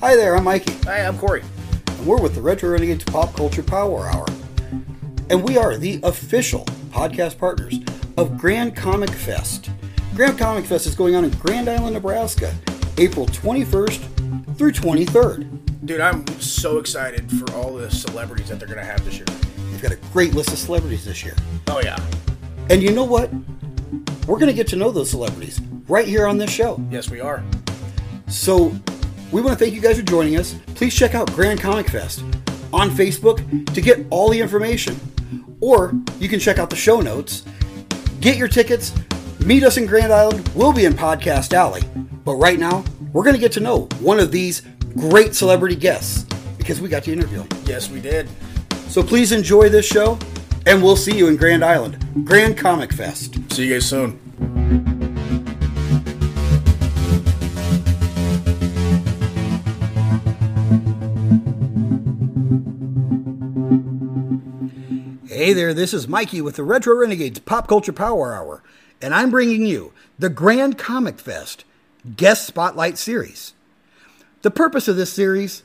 Hi there, I'm Mikey, Hi, I'm Corey. and we're with the Retro Renegades Pop Culture Power Hour. And we are the official podcast partners of Grand Comic Fest. Grand Comic Fest is going on in Grand Island, Nebraska, April 21st through 23rd. Dude, I'm so excited for all the celebrities that they're going to have this year. They've got a great list of celebrities this year. Oh, yeah. And you know what? We're going to get to know those celebrities right here on this show. Yes, we are. So, we want to thank you guys for joining us. Please check out Grand Comic Fest on Facebook to get all the information. Or you can check out the show notes, get your tickets, meet us in Grand Island. We'll be in Podcast Alley. But right now, we're going to get to know one of these great celebrity guests because we got to interview them. Yes, we did. So please enjoy this show, and we'll see you in Grand Island, Grand Comic Fest. See you guys soon. Hey there, this is Mikey with the Retro Renegades Pop Culture Power Hour, and I'm bringing you the Grand Comic Fest Guest Spotlight Series. The purpose of this series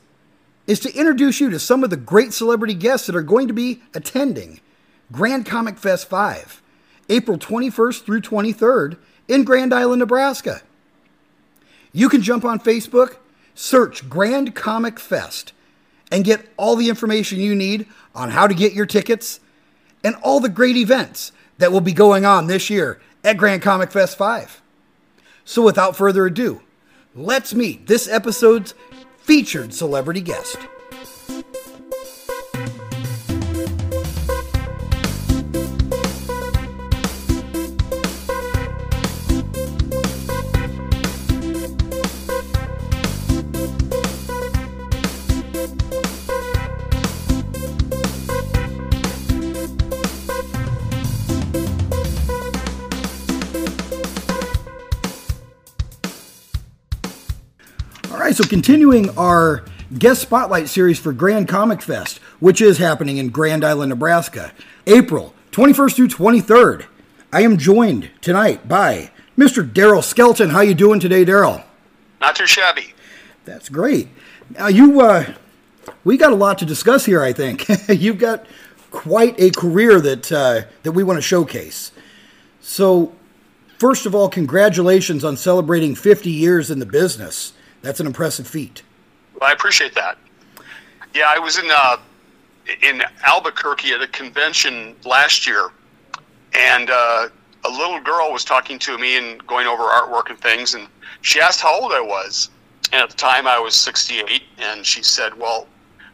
is to introduce you to some of the great celebrity guests that are going to be attending Grand Comic Fest 5, April 21st through 23rd in Grand Island, Nebraska. You can jump on Facebook, search Grand Comic Fest, and get all the information you need on how to get your tickets and all the great events that will be going on this year at Grand Comic Fest 5. So, without further ado, let's meet this episode's featured celebrity guest. So continuing our guest spotlight series for Grand Comic Fest, which is happening in Grand Island, Nebraska, April 21st through 23rd. I am joined tonight by Mr. Deryl Skelton. How you doing today, Deryl? Not too shabby. That's great. Now you, uh, we got a lot to discuss here. I think you've got quite a career that uh, that we want to showcase. So, first of all, congratulations on celebrating 50 years in the business. That's an impressive feat. Well, I appreciate that. Yeah, I was in uh, in Albuquerque at a convention last year, and uh, a little girl was talking to me and going over artwork and things, and she asked how old I was. And at the time, I was 68, and she said, "Well,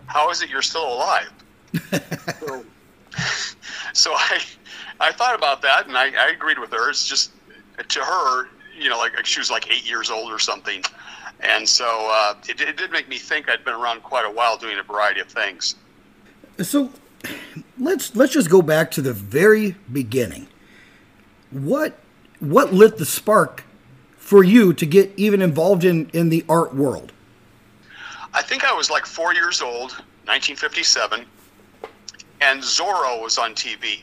how is it you're still alive?" so, so I I thought about that, and I, I agreed with her. It's just to her, you know, like she was like eight years old or something. And so uh, it, it did make me think I'd been around quite a while doing a variety of things. So, let's let's just go back to the very beginning. What what lit the spark for you to get even involved in in the art world? I think I was like four years old, 1957, and Zorro was on TV,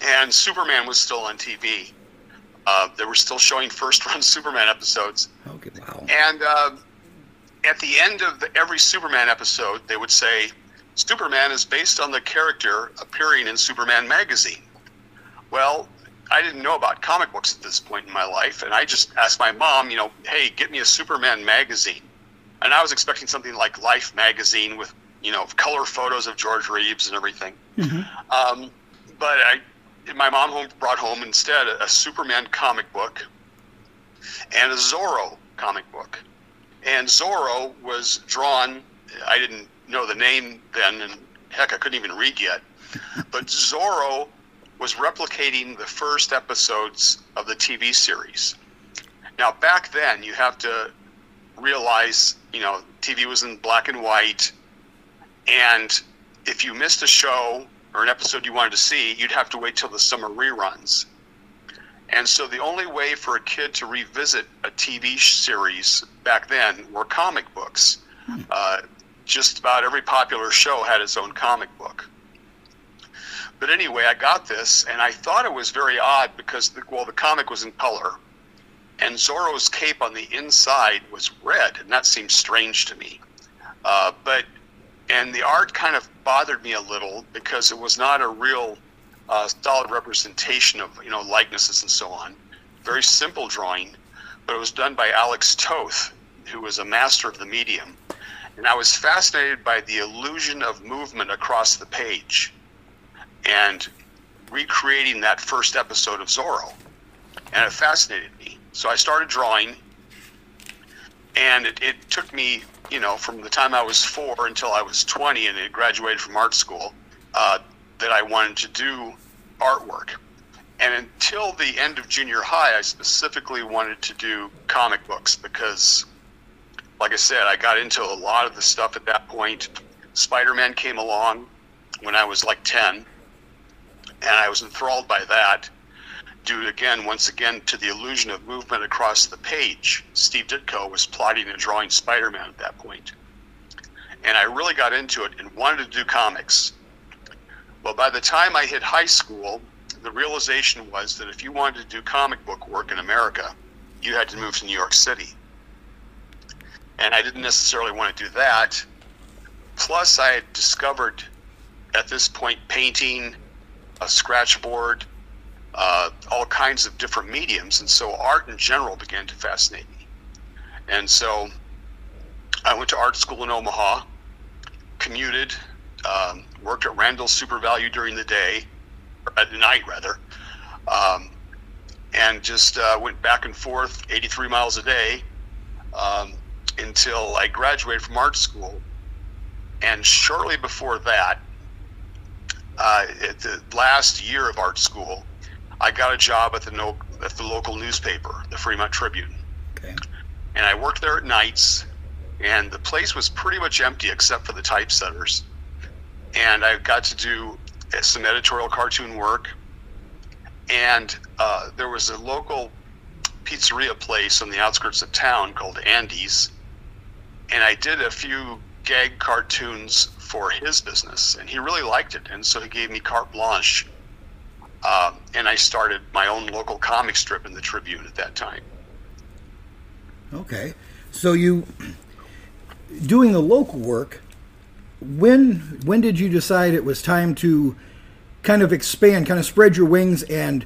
and Superman was still on TV. Uh, they were still showing first-run Superman episodes, Okay, wow. and uh, at the end of the, every Superman episode, they would say, "Superman is based on the character appearing in Superman magazine." Well, I didn't know about comic books at this point in my life, and I just asked my mom, you know, "Hey, get me a Superman magazine." And I was expecting something like Life magazine with, you know, color photos of George Reeves and everything. Um, but I, my mom home brought home instead a, a Superman comic book and a Zorro comic book. And Zorro was drawn. I didn't know the name then, and heck, I couldn't even read yet. But Zorro was replicating the first episodes of the TV series. Now, back then, you have to realize, you know, TV was in black and white, and if you missed a show or an episode you wanted to see, you'd have to wait till the summer reruns. And so the only way for a kid to revisit a TV series back then were comic books. Uh, just about every popular show had its own comic book. But anyway, I got this, and I thought it was very odd because, the, well, the comic was in color, and Zorro's cape on the inside was red, and that seemed strange to me. Uh, but and the art kind of bothered me a little because it was not a real uh, solid representation of you know likenesses and so on. Very simple drawing, but it was done by Alex Toth, who was a master of the medium, and I was fascinated by the illusion of movement across the page, and recreating that first episode of Zorro, and it fascinated me. So I started drawing, and it, it took me you know, from the time I was four until I was 20 and had graduated from art school, uh, that I wanted to do artwork. And until the end of junior high, I specifically wanted to do comic books because, like I said, I got into a lot of the stuff at that point. Spider Man came along when I was like 10, and I was enthralled by that due again, once again, to the illusion of movement across the page. Steve Ditko was plotting and drawing Spider Man at that point. And I really got into it and wanted to do comics. Well, by the time I hit high school, the realization was that if you wanted to do comic book work in America, you had to move to New York City. And I didn't necessarily want to do that. Plus, I had discovered at this point painting, a scratchboard, uh, all kinds of different mediums, and so art in general began to fascinate me. And so I went to art school in Omaha, commuted, um, worked at Randall SuperValu during the day, or at night rather, um, and just uh, went back and forth 83 miles a day um, until I graduated from art school. And shortly before that, uh, at the last year of art school, I got a job at the no, at the local newspaper, the Fremont Tribune. Okay. And I worked there at nights, and the place was pretty much empty except for the typesetters. And I got to do some editorial cartoon work. And uh, there was a local pizzeria place on the outskirts of town called Andy's. And I did a few gag cartoons for his business, and he really liked it. And so he gave me carte blanche um, and I started my own local comic strip in the Tribune at that time. Okay, so you doing the local work. When when did you decide it was time to kind of expand, kind of spread your wings, and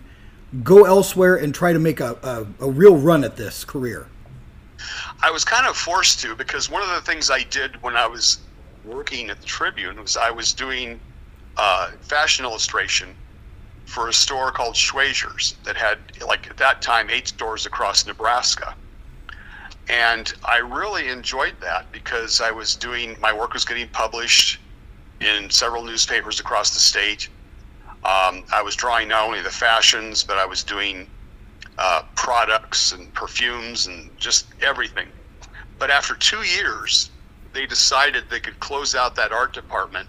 go elsewhere and try to make a, a, a real run at this career? I was kind of forced to because one of the things I did when I was working at the Tribune was I was doing uh, fashion illustration for a store called Schwazier's that had, like at that time, eight stores across Nebraska. And I really enjoyed that because I was doing, my work was getting published in several newspapers across the state. Um, I was drawing not only the fashions, but I was doing uh, products and perfumes and just everything. But after two years, they decided they could close out that art department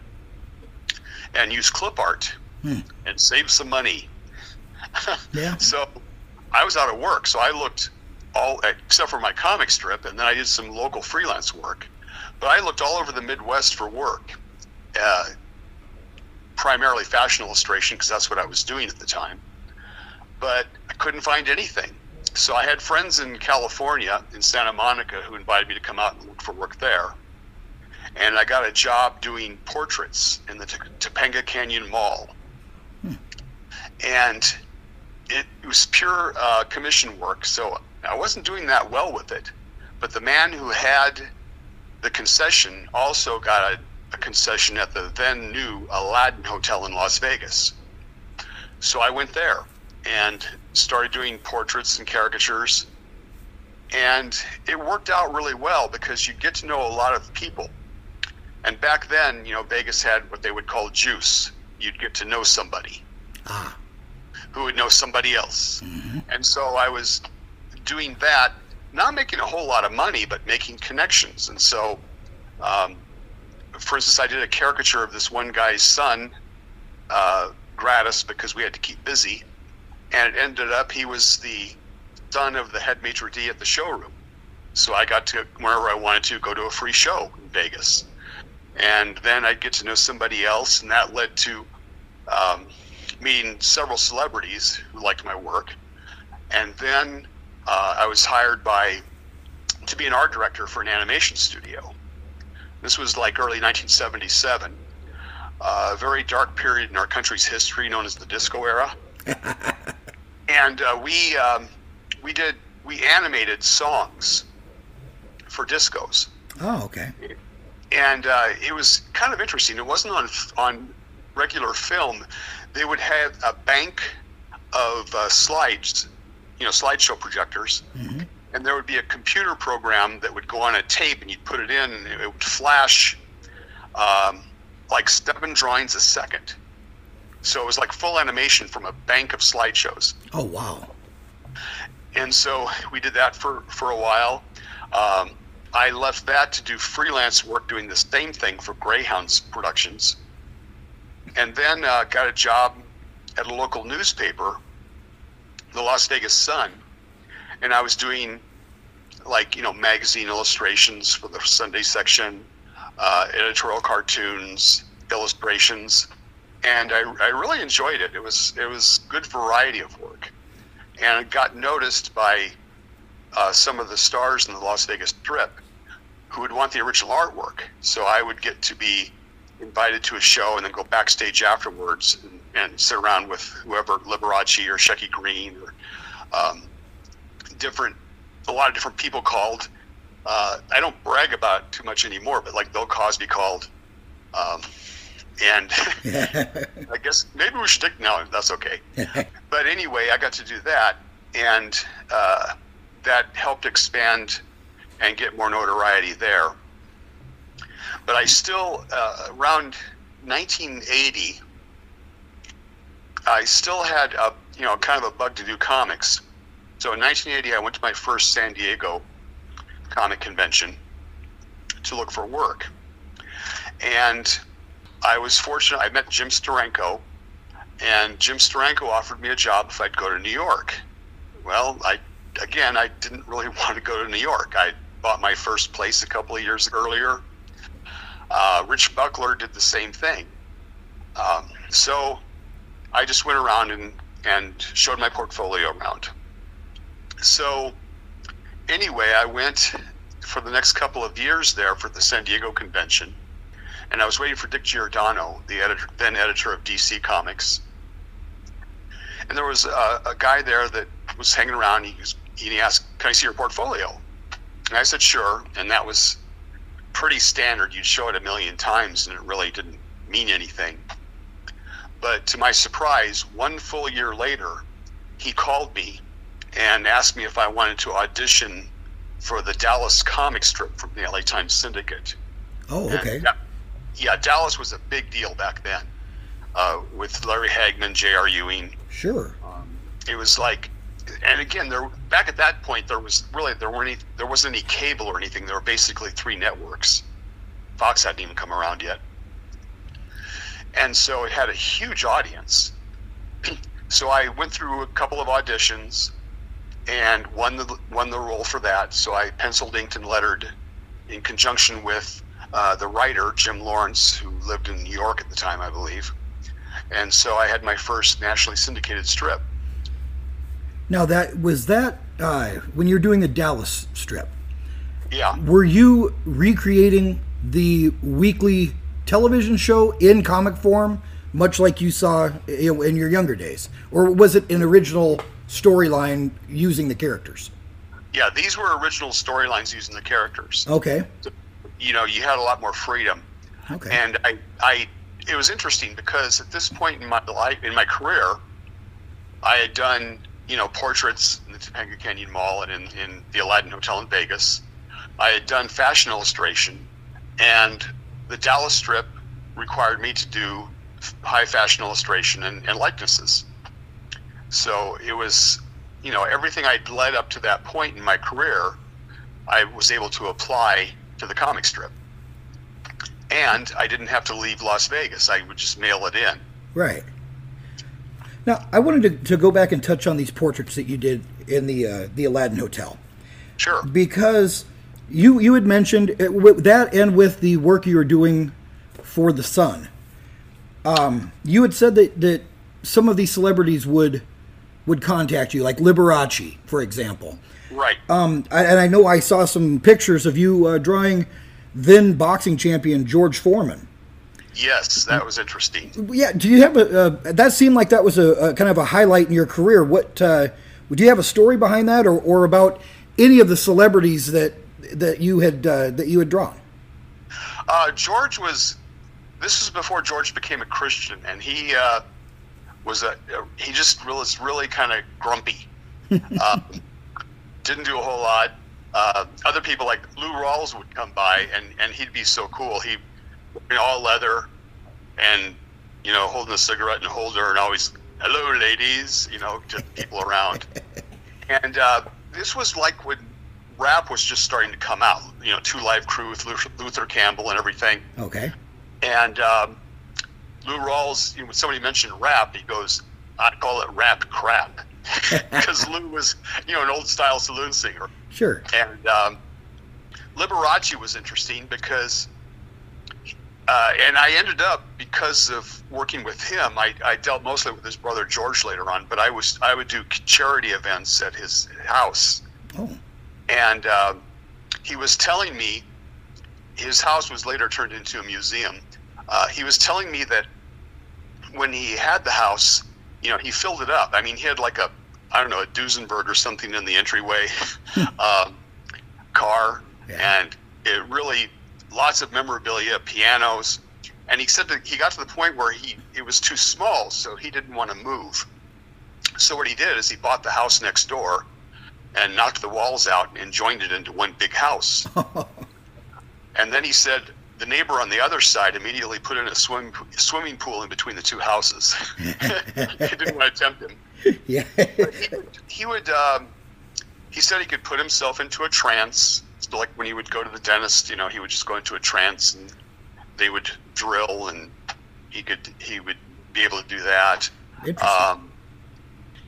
and use clip art hmm. and save some money. yeah. So I was out of work, so I looked all except for my comic strip, and then I did some local freelance work. But I looked all over the Midwest for work, uh, primarily fashion illustration because that's what I was doing at the time. But I couldn't find anything. So I had friends in California, in Santa Monica, who invited me to come out and look for work there. And I got a job doing portraits in the Topanga Canyon Mall and it, was pure uh, commission work. So I wasn't doing that well with it. But the man who had the concession also got a, a concession at the then new Aladdin Hotel in Las Vegas. So I went there and started doing portraits and caricatures. And it worked out really well because you get to know a lot of people. And back then, you know, Vegas had what they would call juice. You'd get to know somebody. Ah who would know somebody else. Mm-hmm. And so I was doing that, not making a whole lot of money, but making connections. And so, um, for instance, I did a caricature of this one guy's son uh, gratis because we had to keep busy. And it ended up he was the son of the head maitre d' at the showroom. So I got to, wherever I wanted to, go to a free show in Vegas. And then I'd get to know somebody else, and that led to um, meeting several celebrities who liked my work. And then uh, I was hired by to be an art director for an animation studio. This was like early 1977, uh, a very dark period in our country's history known as the disco era. and uh, we um, we did we animated songs for discos. Oh, okay. And uh, it was kind of interesting. It wasn't on on regular film. They would have a bank of uh, slides, you know, slideshow projectors, Mm-hmm. and there would be a computer program that would go on a tape, and you'd put it in, and it would flash um, like seven drawings a second. So it was like full animation from a bank of slideshows Oh, wow. and so we did that for for a while. Um, I left that to do freelance work doing the same thing for Greyhounds Productions, and then uh, got a job at a local newspaper, the Las Vegas Sun, and I was doing like you know magazine illustrations for the Sunday section, uh, editorial cartoons, illustrations, and I, I really enjoyed it. It was it was good variety of work and got noticed by uh, some of the stars in the Las Vegas Strip who would want the original artwork. So I would get to be invited to a show and then go backstage afterwards and, and sit around with whoever Liberace or Shecky Greene or um, different, a lot of different people called. Uh, I don't brag about too much anymore, but like Bill Cosby called. Um, and I guess maybe we should take no, that's okay. but anyway, I got to do that, and uh, that helped expand and get more notoriety there. But I still, uh, around 1980, I still had a you know kind of a bug to do comics. So in 1980, I went to my first San Diego comic convention to look for work, and I was fortunate. I met Jim Steranko, and Jim Steranko offered me a job if I'd go to New York. Well, I again, I didn't really want to go to New York. I bought my first place a couple of years earlier. Uh, Rich Buckler did the same thing. Um, so I just went around and, and showed my portfolio around. So anyway, I went for the next couple of years there for the San Diego convention and I was waiting for Dick Giordano, the editor, then editor of DC Comics. And there was a, a guy there that was hanging around. He, was, he asked, "Can I see your portfolio?" And I said, "Sure." And that was pretty standard. You'd show it a million times, and it really didn't mean anything. But to my surprise, one full year later, he called me and asked me if I wanted to audition for the Dallas comic strip from the LA Times Syndicate. Oh, okay. that- yeah, Dallas was a big deal back then, uh, with Larry Hagman, J.R. Ewing. Sure. It was like, and again, there back at that point there was really there weren't any, there wasn't any cable or anything. There were basically three networks. Fox hadn't even come around yet, and so it had a huge audience. so I went through a couple of auditions, and won the won the role for that. So I penciled, inked, and lettered in conjunction with uh, the writer Jim Lawrence, who lived in New York at the time, I believe. And so I had my first nationally syndicated strip. Now that was that uh, when you're doing the Dallas strip. Yeah, Were you recreating the weekly television show in comic form, much like you saw in your younger days, or was it an original storyline using the characters? yeah. These were original storylines using the characters. Okay. You know, you had a lot more freedom. Okay. And I, I, it was interesting because at this point in my life, in my career, I had done, you know, portraits in the Topanga Canyon Mall and in, in the Aladdin Hotel in Vegas. I had done fashion illustration, and the Dallas strip required me to do high fashion illustration and, and likenesses. So it was, you know, everything I'd led up to that point in my career, I was able to apply to the comic strip and I didn't have to leave Las Vegas. I would just mail it in. Right. Now, I wanted to, to go back and touch on these portraits that you did in the uh, the Aladdin Hotel Sure. because you you had mentioned it, with that and with the work you were doing for the Sun. Um, you had said that that some of these celebrities would would contact you, like Liberace, for example. Right. Um, I, and I know I saw some pictures of you uh, drawing then boxing champion George Foreman. Yes, that was interesting. Yeah, do you have a? Uh, that seemed like that was a, a kind of a highlight in your career. What uh, do you have a story behind that, or, or about any of the celebrities that that you had uh, that you had drawn? Uh, George was. This was before George became a Christian, and he uh, was a. He just was really kind of grumpy. uh, didn't do a whole lot. Uh, other people like Lou Rawls would come by, and, and he'd be so cool. He, you know, all leather, and you know, holding a cigarette in a holder, and always, "Hello, ladies," you know, to people around. And uh, this was like when rap was just starting to come out. You know, Two Live Crew with Luther, Luther Campbell and everything. Okay. And um, Lou Rawls, you know, when somebody mentioned rap, he goes, "I'd call it rap crap," because Lou was, you know, an old style saloon singer. Sure. And um, Liberace was interesting because, uh, and I ended up because of working with him. I, I dealt mostly with his brother George later on, but I was I would do charity events at his house, Oh. and um, he was telling me his house was later turned into a museum. Uh, he was telling me that when he had the house, you know, he filled it up. I mean, he had like a I don't know a Duesenberg or something in the entryway um, car, Yeah. and it really lots of memorabilia, pianos. And he said that he got to the point where he it was too small, so he didn't want to move. So what he did is he bought the house next door and knocked the walls out and joined it into one big house. and then he said the neighbor on the other side immediately put in a swim, swimming pool in between the two houses. he didn't want to tempt him. yeah. He would, he would um, he said he could put himself into a trance. Like when he would go to the dentist, you know, he would just go into a trance and they would drill and he could he would be able to do that. Um,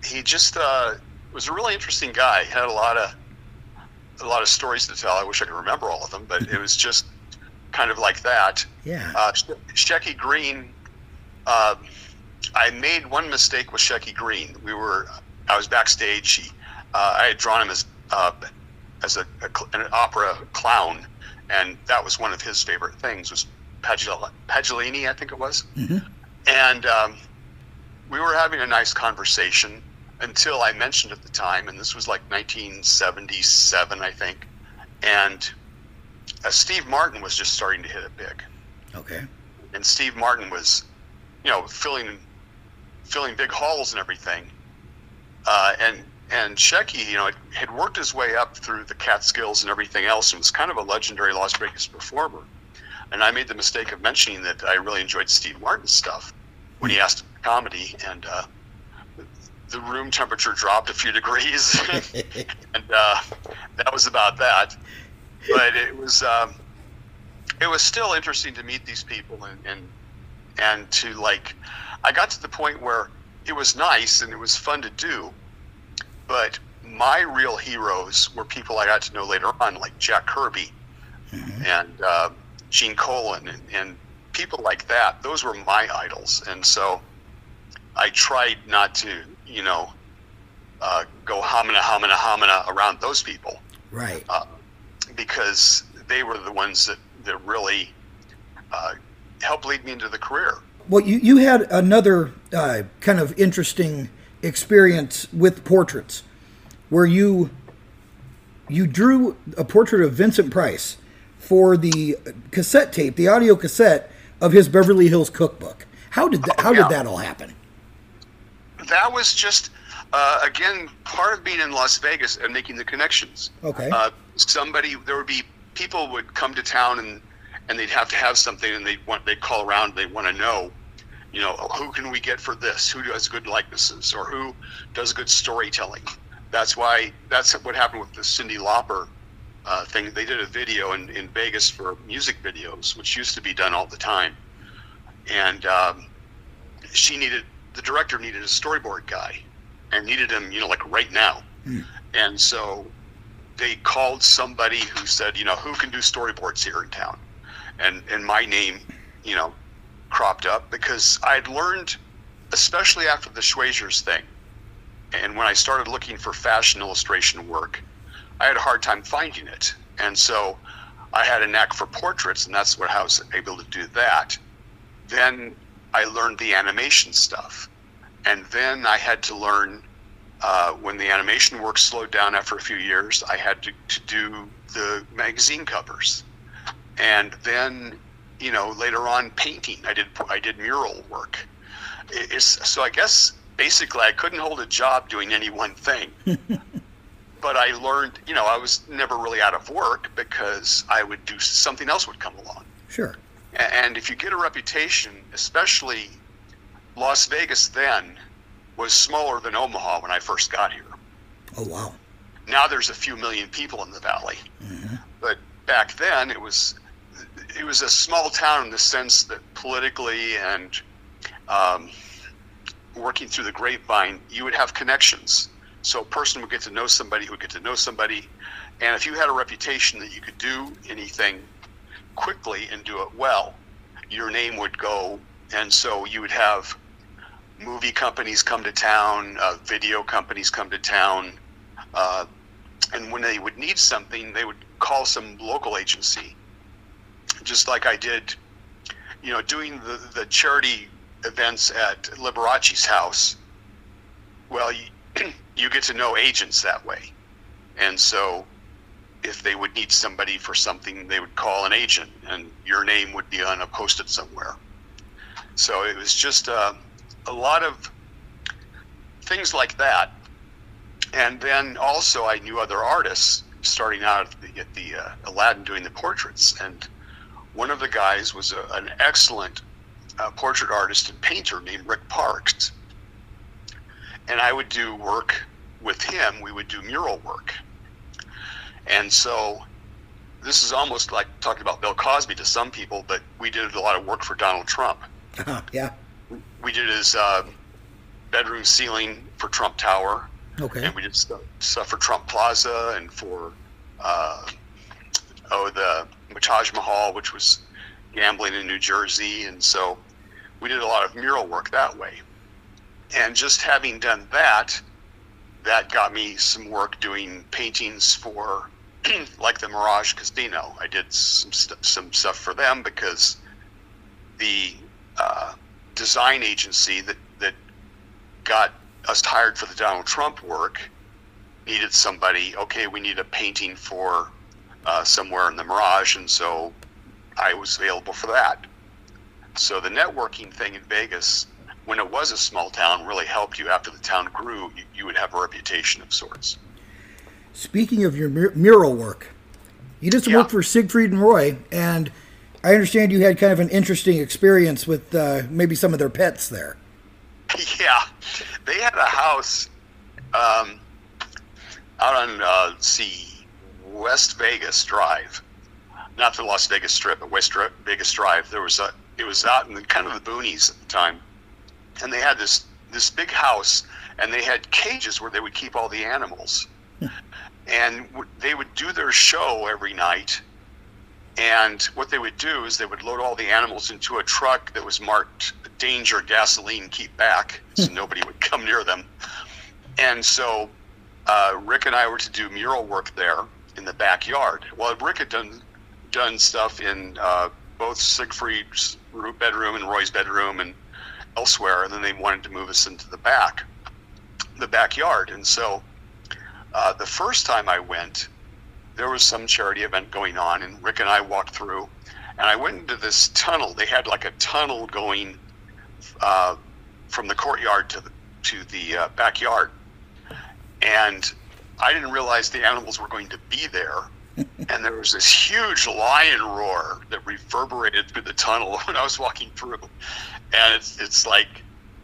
he just uh, was a really interesting guy. He had a lot of a lot of stories to tell. I wish I could remember all of them, but it was just kind of like that. yeah. Uh, Sh- Shecky Greene, uh, I made one mistake with Shecky Greene. We were, I was backstage. He, uh, I had drawn him as uh, as a, a an opera clown, and that was one of his favorite things was Pagel- Pagellini, I think it was. Mhm. And um, we were having a nice conversation until I mentioned at the time, and this was like 1977, I think, and uh, Steve Martin was just starting to hit it big okay. and Steve Martin was, you know, filling filling big halls and everything. Uh, and and Shecky, you know, had worked his way up through the Catskills and everything else, and was kind of a legendary Las Vegas performer. And I made the mistake of mentioning that I really enjoyed Steve Martin's stuff when he asked for comedy, and uh, the room temperature dropped a few degrees, and uh, that was about that. But it was. Um, it was still interesting to meet these people and, and and to like I got to the point where it was nice and it was fun to do, but my real heroes were people I got to know later on, like Jack Kirby and uh, Gene Colan and, and people like that. Those were my idols, and so I tried not to, you know, uh, go homina homina homina around those people Right. uh, because they were the ones that, that really uh, helped lead me into the career. Well, you, you had another uh, kind of interesting experience with portraits, where you you drew a portrait of Vincent Price for the cassette tape, the audio cassette of his Beverly Hills Cookbook. How did that, how yeah. did that all happen? That was just, uh, again, part of being in Las Vegas and making the connections. Okay. Uh, somebody, there would be people would come to town and, and they'd have to have something and they'd want, they'd call around, they want to know, you know, who can we get for this? Who does good likenesses or who does good storytelling? That's why, that's what happened with the Cyndi Lauper uh, thing. They did a video in, in Vegas for music videos, which used to be done all the time. And um, she needed, the director needed a storyboard guy and needed him, you know, like right now. And so they called somebody who said, you know, who can do storyboards here in town? And, and my name, you know, cropped up because I'd learned, especially after the Schwazers thing, and when I started looking for fashion illustration work, I had a hard time finding it. And so I had a knack for portraits, and that's what I was able to do that. Then I learned the animation stuff. And then I had to learn uh, when the animation work slowed down after a few years, I had to, to do the magazine covers. And then, you know, later on painting, I did I did mural work. It's, so I guess basically I couldn't hold a job doing any one thing. but I learned, you know, I was never really out of work because I would do something else would come along. Sure. And if you get a reputation, especially Las Vegas then was smaller than Omaha when I first got here. Oh wow. Now there's a few million people in the valley. Mm-hmm. But back then it was it was a small town in the sense that politically and um, working through the grapevine, you would have connections. So a person would get to know somebody who would get to know somebody. And if you had a reputation that you could do anything quickly and do it well, your name would go. And so you would have movie companies come to town, uh, video companies come to town. Uh, and when they would need something, they would call some local agency. Just like I did, you know, doing the, the charity events at Liberace's house. Well, you, you get to know agents that way. And so if they would need somebody for something, they would call an agent and your name would be on a post-it somewhere. So it was just a, a lot of things like that. And then also, I knew other artists starting out at the, at the uh, Aladdin doing the portraits. And one of the guys was a, an excellent uh, portrait artist and painter named Rick Parks and I would do work with him. We would do mural work. And so this is almost like talking about Bill Cosby to some people, but we did a lot of work for Donald Trump. Uh-huh, yeah. We did his uh, bedroom ceiling for Trump Tower. Okay. And we did stuff, stuff for Trump Plaza and for, uh, oh, the Taj Mahal, which was gambling in New Jersey. And so we did a lot of mural work that way. And just having done that, that got me some work doing paintings for like the Mirage Casino. I did some st- some stuff for them because the uh, design agency that that got us hired for the Donald Trump work needed somebody. Okay, we need a painting for uh, somewhere in the Mirage, and so I was available for that. So the networking thing in Vegas when it was a small town, really helped you. After the town grew, you, you would have a reputation of sorts. Speaking of your mur- mural work, you did some yeah. work for Siegfried and Roy, and I understand you had kind of an interesting experience with uh, maybe some of their pets there. Yeah, they had a house um, out on uh, see West Vegas Drive, not the Las Vegas Strip, but West Vegas Drive. There was a it was out in the, kind of the boonies at the time, and they had this this big house, and they had cages where they would keep all the animals, and w- they would do their show every night. And what they would do is they would load all the animals into a truck that was marked "Danger, Gasoline, Keep Back," so nobody would come near them. And so uh, Rick and I were to do mural work there in the backyard. Well, Rick had done done stuff in uh, both Siegfried's bedroom and Roy's bedroom, and elsewhere, and then they wanted to move us into the back, the backyard. And so uh, the first time I went, there was some charity event going on, and Rick and I walked through, and I went into this tunnel. They had like a tunnel going uh, from the courtyard to the to the uh, backyard, and I didn't realize the animals were going to be there. and there was this huge lion roar that reverberated through the tunnel when I was walking through and it's it's like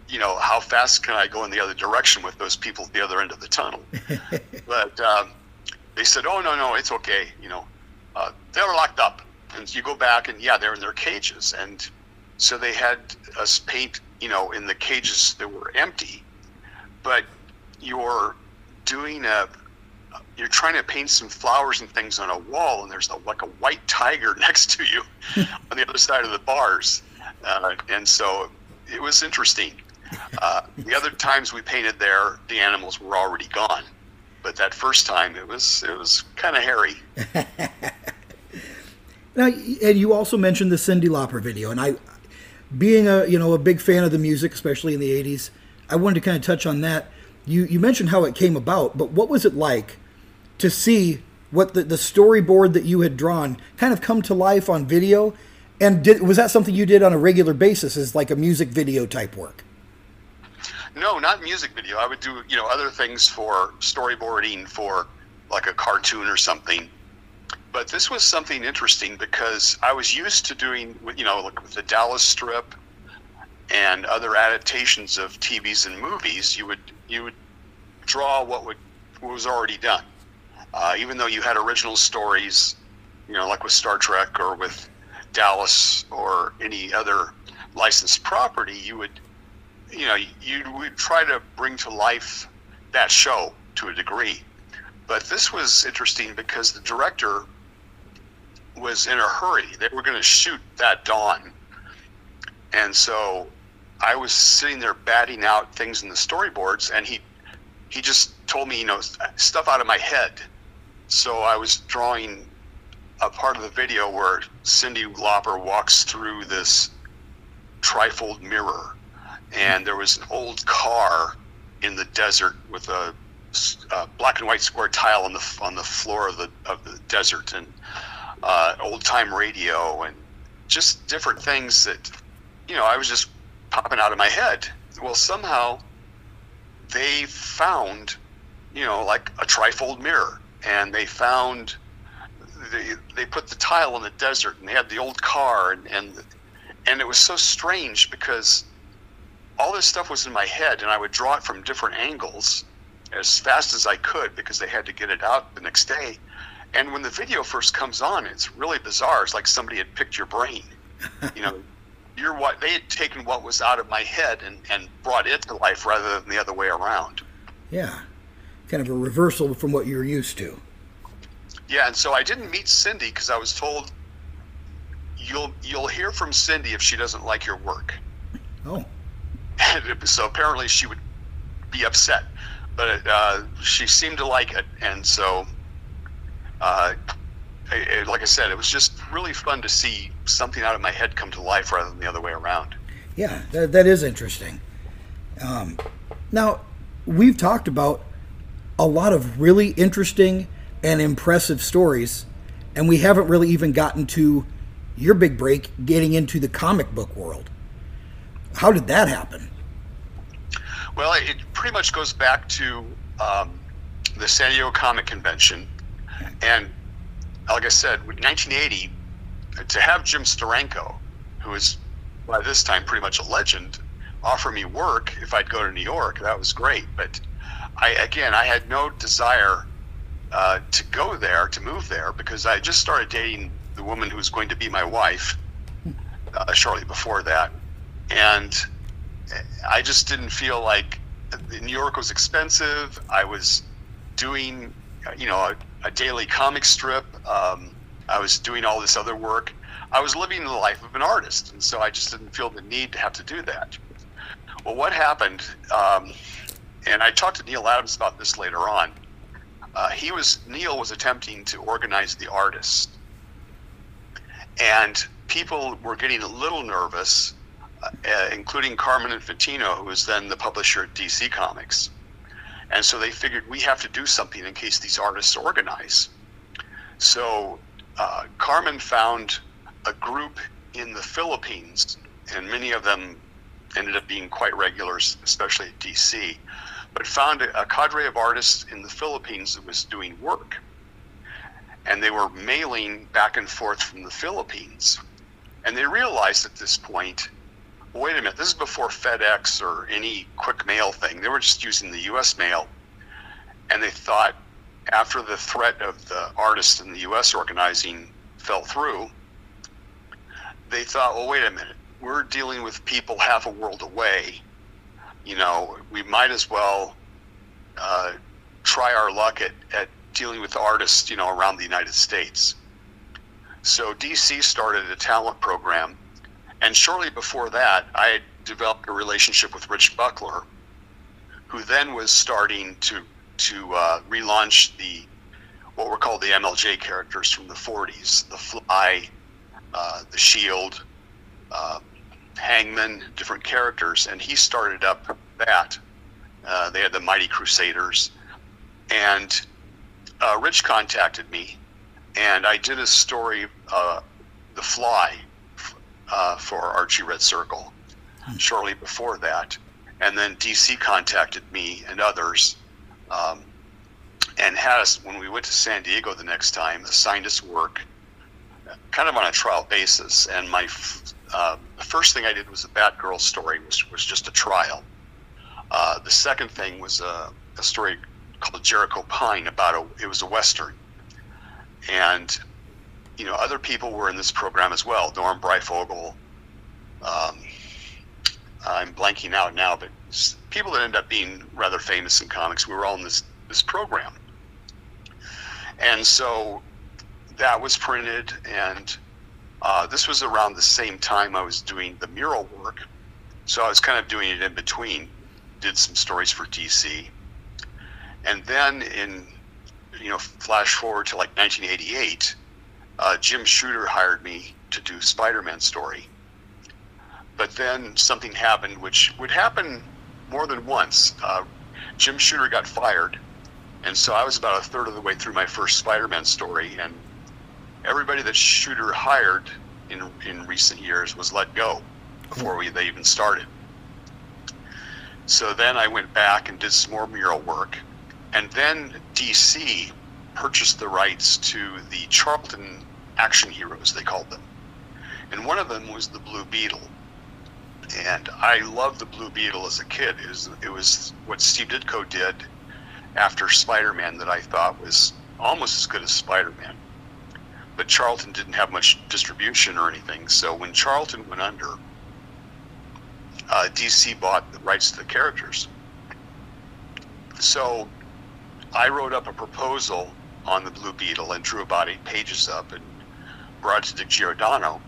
you know how fast can I go in the other direction with those people at the other end of the tunnel? but um, they said, oh no no it's okay you know uh, they're locked up and you go back and yeah they're in their cages and so they had us paint you know in the cages that were empty, but you're doing a you're trying to paint some flowers and things on a wall and there's a, like a white tiger next to you on the other side of the bars uh, and so it was interesting. Uh, the other times we painted there, the animals were already gone. But that first time, it was it was kind of hairy. now, and you also mentioned the Cyndi Lauper video, and I, being a you know a big fan of the music, especially in the '80s, I wanted to kind of touch on that. You you mentioned how it came about, but what was it like to see what the, the storyboard that you had drawn kind of come to life on video? And did, was that something you did on a regular basis, as like a music video type work? No, not music video. I would do you know other things for storyboarding for like a cartoon or something. But this was something interesting because I was used to doing you know like with the Dallas Strip and other adaptations of TVs and movies. You would you would draw what would what was already done, uh, even though you had original stories, you know, like with Star Trek or with Dallas or any other licensed property. You would you know, you would try to bring to life that show to a degree. But this was interesting because the director was in a hurry. They were going to shoot that dawn. And so I was sitting there batting out things in the storyboards and he he just told me, you know, stuff out of my head. So I was drawing a part of the video where Cyndi Lauper walks through this trifold mirror and there was an old car in the desert with a, a black and white square tile on the on the floor of the of the desert and uh, old time radio and just different things that you know I was just popping out of my head. Well, somehow they found you know like a trifold mirror and they found they, they put the tile in the desert and they had the old car and and and it was so strange because all this stuff was in my head, and I would draw it from different angles as fast as I could because they had to get it out the next day. And when the video first comes on, it's really bizarre. It's like somebody had picked your brain. You know, you're what they had taken what was out of my head and, and brought it to life rather than the other way around. Yeah, kind of a reversal from what you're used to. Yeah, and so I didn't meet Cyndi because I was told you'll you'll hear from Cyndi if she doesn't like your work. Oh. so apparently she would be upset, but uh, she seemed to like it, and so, uh, like I said, it was just really fun to see something out of my head come to life rather than the other way around. Yeah, that, that is interesting. Um, now, we've talked about a lot of really interesting and impressive stories, and we haven't really even gotten to your big break getting into the comic book world. How did that happen? Well, it pretty much goes back to um, the San Diego Comic Convention, and like I said, with 1980, to have Jim Steranko, who is by this time pretty much a legend, offer me work if I'd go to New York, that was great. But I again, I had no desire uh, to go there, to move there, because I just started dating the woman who was going to be my wife uh, shortly before that and I just didn't feel like New York was expensive. I was doing, you know, a, a daily comic strip. Um, I was doing all this other work. I was living the life of an artist, and so I just didn't feel the need to have to do that. Well, what happened? Um, and I talked to Neal Adams about this later on. Uh, he was Neal was attempting to organize the artists, and people were getting a little nervous uh, including Carmine Infantino, who was then the publisher at DC Comics. And so they figured we have to do something in case these artists organize. So uh, Carmine found a group in the Philippines, and many of them ended up being quite regulars, especially at DC, but found a, cadre of artists in the Philippines that was doing work. And they were mailing back and forth from the Philippines. And they realized at this point wait a minute, this is before FedEx or any quick mail thing. They were just using the U.S. mail, and they thought after the threat of the artists in the U.S. organizing fell through, they thought, well, wait a minute, we're dealing with people half a world away. You know, we might as well uh, try our luck at, at dealing with artists, you know, around the United States. So DC started a talent program and shortly before that, I had developed a relationship with Rich Buckler, who then was starting to to uh, relaunch the what were called the MLJ characters from the 40s, the Fly, uh, the Shield, uh, Hangman, different characters, and he started up that. Uh, they had the Mighty Crusaders, and uh, Rich contacted me, and I did a story, uh, The Fly, uh, for Archie Red Circle shortly before that. And then DC contacted me and others um, and had us, when we went to San Diego the next time, assigned us work kind of on a trial basis. And my uh, the first thing I did was a Batgirl story, which was just a trial. Uh, the second thing was a, a story called Jericho Pine about a, it was a Western. And you know, other people were in this program as well. Norm Breyfogle. Um, I'm blanking out now, but people that end up being rather famous in comics. We were all in this this program, and so that was printed, and uh, this was around the same time I was doing the mural work. So I was kind of doing it in between. Did some stories for DC, and then in you know flash forward to like 1988 uh, Jim Shooter hired me to do Spider-Man story. But then something happened, which would happen more than once. Uh, Jim Shooter got fired, and so I was about a third of the way through my first Spider-Man story, and everybody that Shooter hired in in recent years was let go before we they even started. So then I went back and did some more mural work, and then DC purchased the rights to the Charlton action heroes, they called them. And one of them was the Blue Beetle. And I loved the Blue Beetle as a kid. It was, it was what Steve Ditko did after Spider Man that I thought was almost as good as Spider Man. But Charlton didn't have much distribution or anything. So when Charlton went under, uh, DC bought the rights to the characters. So I wrote up a proposal on the Blue Beetle and drew about eight pages up and brought it to Dick Giordano.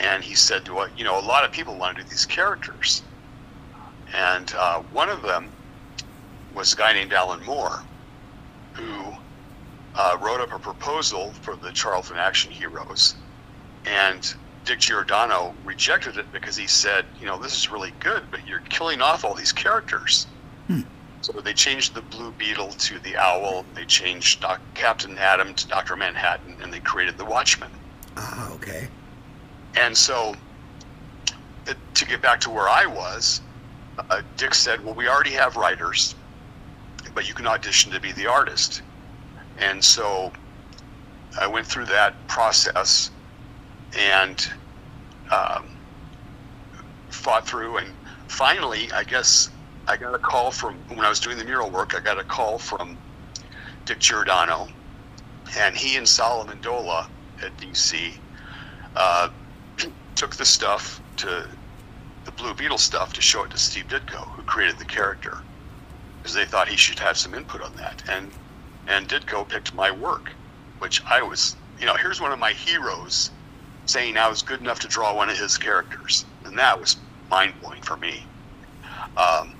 And he said, to us, you know, a lot of people want to do these characters. And uh, one of them was a guy named Alan Moore, who uh, wrote up a proposal for the Charlton Action Heroes. And Dick Giordano rejected it because he said, you know, this is really good, but you're killing off all these characters. Hmm. So they changed the Blue Beetle to the Owl. They changed Doc, Captain Atom to Doctor Manhattan, and they created the Watchmen. Ah, okay. And so, to get back to where I was, uh, Dick said, "Well, we already have writers, but you can audition to be the artist." And so, I went through that process, and um, fought through, and finally, I guess I got a call from when I was doing the mural work. I got a call from Dick Giordano, and he and Sal Amendola at DC uh, took the stuff to the Blue Beetle stuff to show it to Steve Ditko, who created the character, because they thought he should have some input on that. And and Ditko picked my work, which I was, you know, here's one of my heroes saying I was good enough to draw one of his characters, and that was mind blowing for me. Um,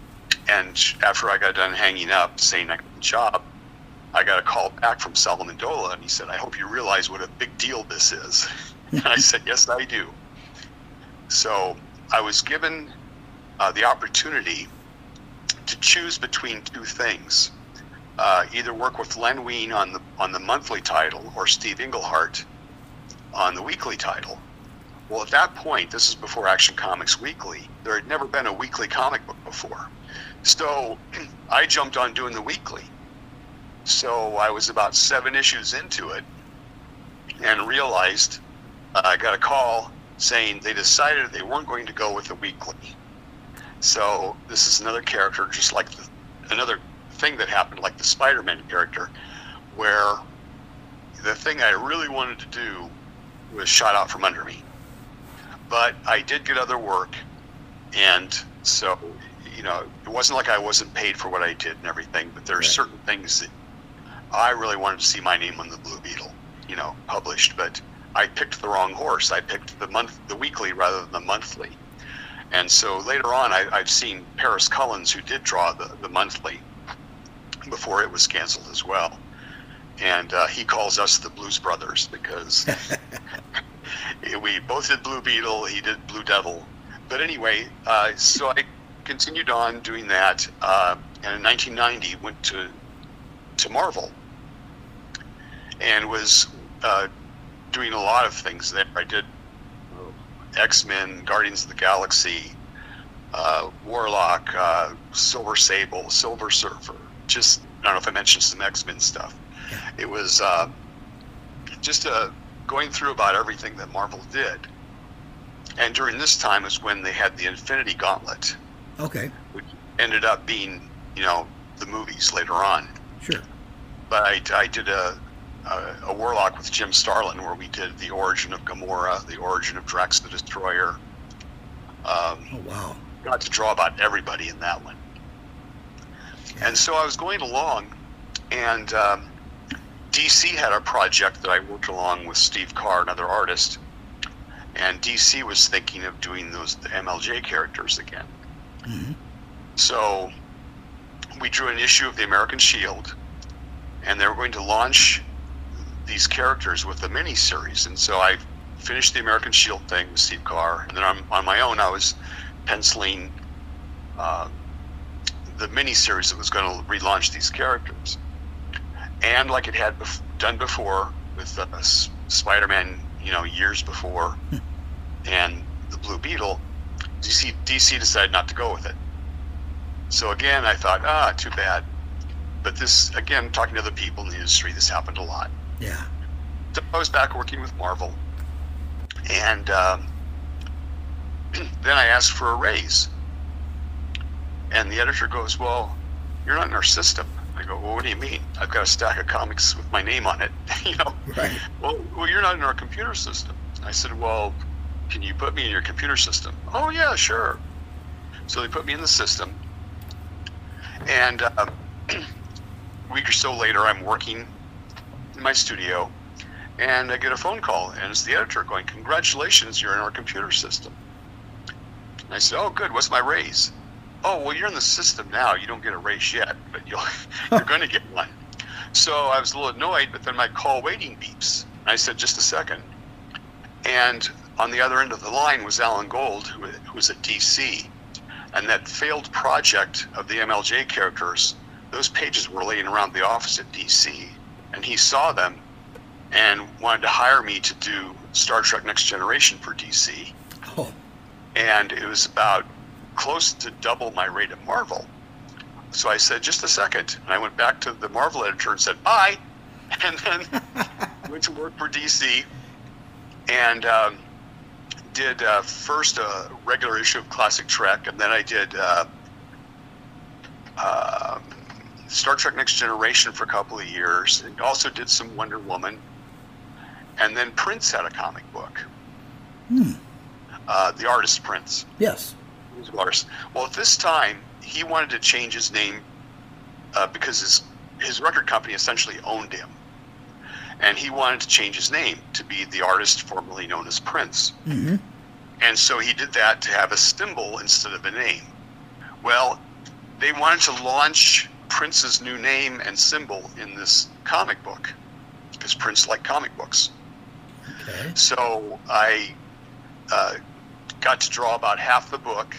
and after I got done hanging up, saying I got the job, I got a call back from Sal Amendola, and he said, "I hope you realize what a big deal this is." and I said, "Yes, I do." So I was given uh, the opportunity to choose between two things: uh, either work with Len Wein on the on the monthly title or Steve Englehart on the weekly title. Well, at that point, this is before Action Comics Weekly. There had never been a weekly comic book before. So I jumped on doing the weekly. So I was about seven issues into it and realized uh, I got a call saying they decided they weren't going to go with the weekly. So this is another character, just like the, another thing that happened, like the Spider Man character, where the thing I really wanted to do was shot out from under me. But I did get other work, and so you know, it wasn't like I wasn't paid for what I did and everything, but there are right. certain things that I really wanted to see my name on the Blue Beetle, you know, published. But I picked the wrong horse. I picked the month, the weekly rather than the monthly. And so later on, I, I've seen Paris Cullins, who did draw the, the monthly before it was canceled as well. And uh, he calls us the Blues Brothers because we both did Blue Beetle, he did Blue Devil. But anyway, uh, so I continued on doing that, uh, and in 1990 went to to Marvel, and was uh, doing a lot of things there. I did X Men, Guardians of the Galaxy, uh, Warlock, uh, Silver Sable, Silver Surfer. Just I don't know if I mentioned some X Men stuff. It was uh, just uh, going through about everything that Marvel did. And during this time is when they had the Infinity Gauntlet, Okay. which ended up being, you know, the movies later on. Sure. But I, I did a, a, a Warlock with Jim Starlin where we did the origin of Gamora, the origin of Drax the Destroyer. Um, Oh wow. got to draw about everybody in that one. And so I was going along, and um, DC had a project that I worked along with Steve Carr, another artist, and DC was thinking of doing those the MLJ characters again. Mhm. So we drew an issue of the American Shield, and they were going to launch these characters with a mini series. And so I finished the American Shield thing with Steve Carr, and then on, on my own, I was penciling uh, the mini series that was going to relaunch these characters. And like it had bef- done before with uh, S- Spider-Man, you know, years before, and the Blue Beetle, DC, DC decided not to go with it. So again, I thought, ah, too bad. But this, again, talking to other people in the industry, this happened a lot. Yeah. So I was back working with Marvel, and um, then I asked for a raise. And the editor goes, "Well, you're not in our system." I go, "Well, what do you mean? I've got a stack of comics with my name on it." you know, Right. well, well, you're not in our computer system. I said, "Well, can you put me in your computer system?" Oh yeah, sure. So they put me in the system, and um, a week or so later, I'm working in my studio, and I get a phone call, and it's the editor going, "Congratulations, you're in our computer system." And I said, "Oh, good. What's my raise?" "Oh, well, you're in the system now. You don't get a race yet, but you'll you're going to get one." So I was a little annoyed, but then my call waiting beeps. I said, "Just a second. And on the other end of the line was Alan Gold, who, who was at DC, and that failed project of the MLJ characters. Those pages were laying around the office at DC, and he saw them and wanted to hire me to do Star Trek Next Generation for DC. Oh. And it was about close to double my rate at Marvel. So I said, just a second. And I went back to the Marvel editor and said, bye. And then went to work for DC and um, did uh, first a regular issue of Classic Trek, and then I did uh, uh, Star Trek Next Generation for a couple of years, and also did some Wonder Woman. And then Prince had a comic book. Hmm. Uh, the artist Prince. Yes. Well, at this time, he wanted to change his name uh, because his his record company essentially owned him, and he wanted to change his name to be the artist formerly known as Prince. hmm And so he did that to have a symbol instead of a name. Well, they wanted to launch Prince's new name and symbol in this comic book because Prince liked comic books. Okay. So I uh, got to draw about half the book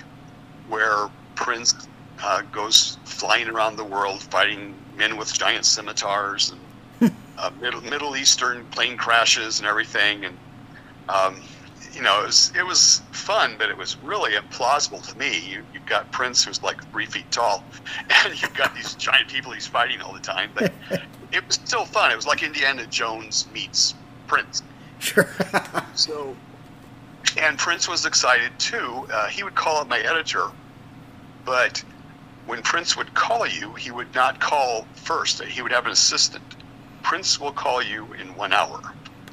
where Prince uh, goes flying around the world fighting men with giant scimitars and uh, Middle, Middle Eastern plane crashes and everything. And, um, you know, it was, it was fun, but it was really implausible to me. You, you've got Prince who's like three feet tall, and you've got these giant people he's fighting all the time. But it was still fun. It was like Indiana Jones meets Prince. Sure. So, and Prince was excited too. Uh, he would call up my editor, but when Prince would call you, he would not call first. He would have an assistant. Prince will call you in one hour.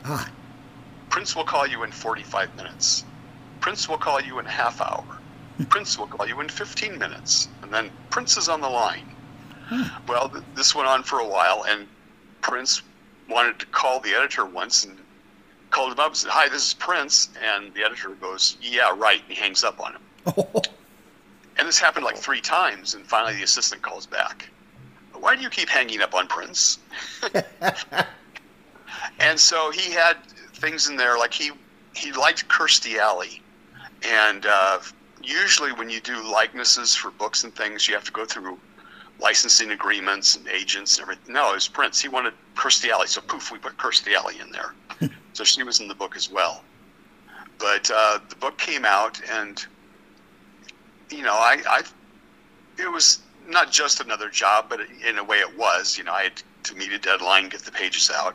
ah. Prince will call you in 45 minutes. Prince will call you in a half hour. Prince will call you in 15 minutes. And then Prince is on the line. Well, th- this went on for a while, and Prince wanted to call the editor once and called him up and said, Hi, this is Prince. And the editor goes, Yeah, right. And he hangs up on him. And this happened like three times, and finally the assistant calls back. Why do you keep hanging up on Prince? and so he had things in there like he he liked Kirstie Alley, and uh, usually when you do likenesses for books and things, you have to go through licensing agreements and agents and everything. No, it was Prince. He wanted Kirstie Alley, so poof, we put Kirstie Alley in there. so she was in the book as well. But uh, the book came out, and you know, I, I, it was not just another job, but in a way it was. You know, I had to meet a deadline, get the pages out.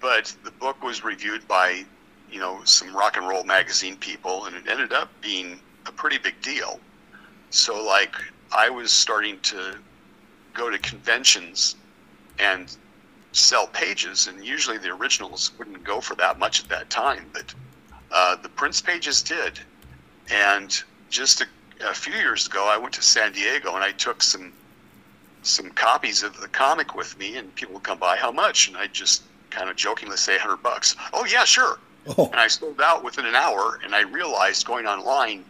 But the book was reviewed by, you know, some rock and roll magazine people, and it ended up being a pretty big deal. So, like, I was starting to go to conventions and sell pages, and usually the originals wouldn't go for that much at that time, but uh, the Prince pages did. And just a, a few years ago, I went to San Diego and I took some some copies of the comic with me, and people would come by. How much? And I just kind of jokingly say, "100 bucks." Oh yeah, sure. Oh. And I sold out within an hour, and I realized going online,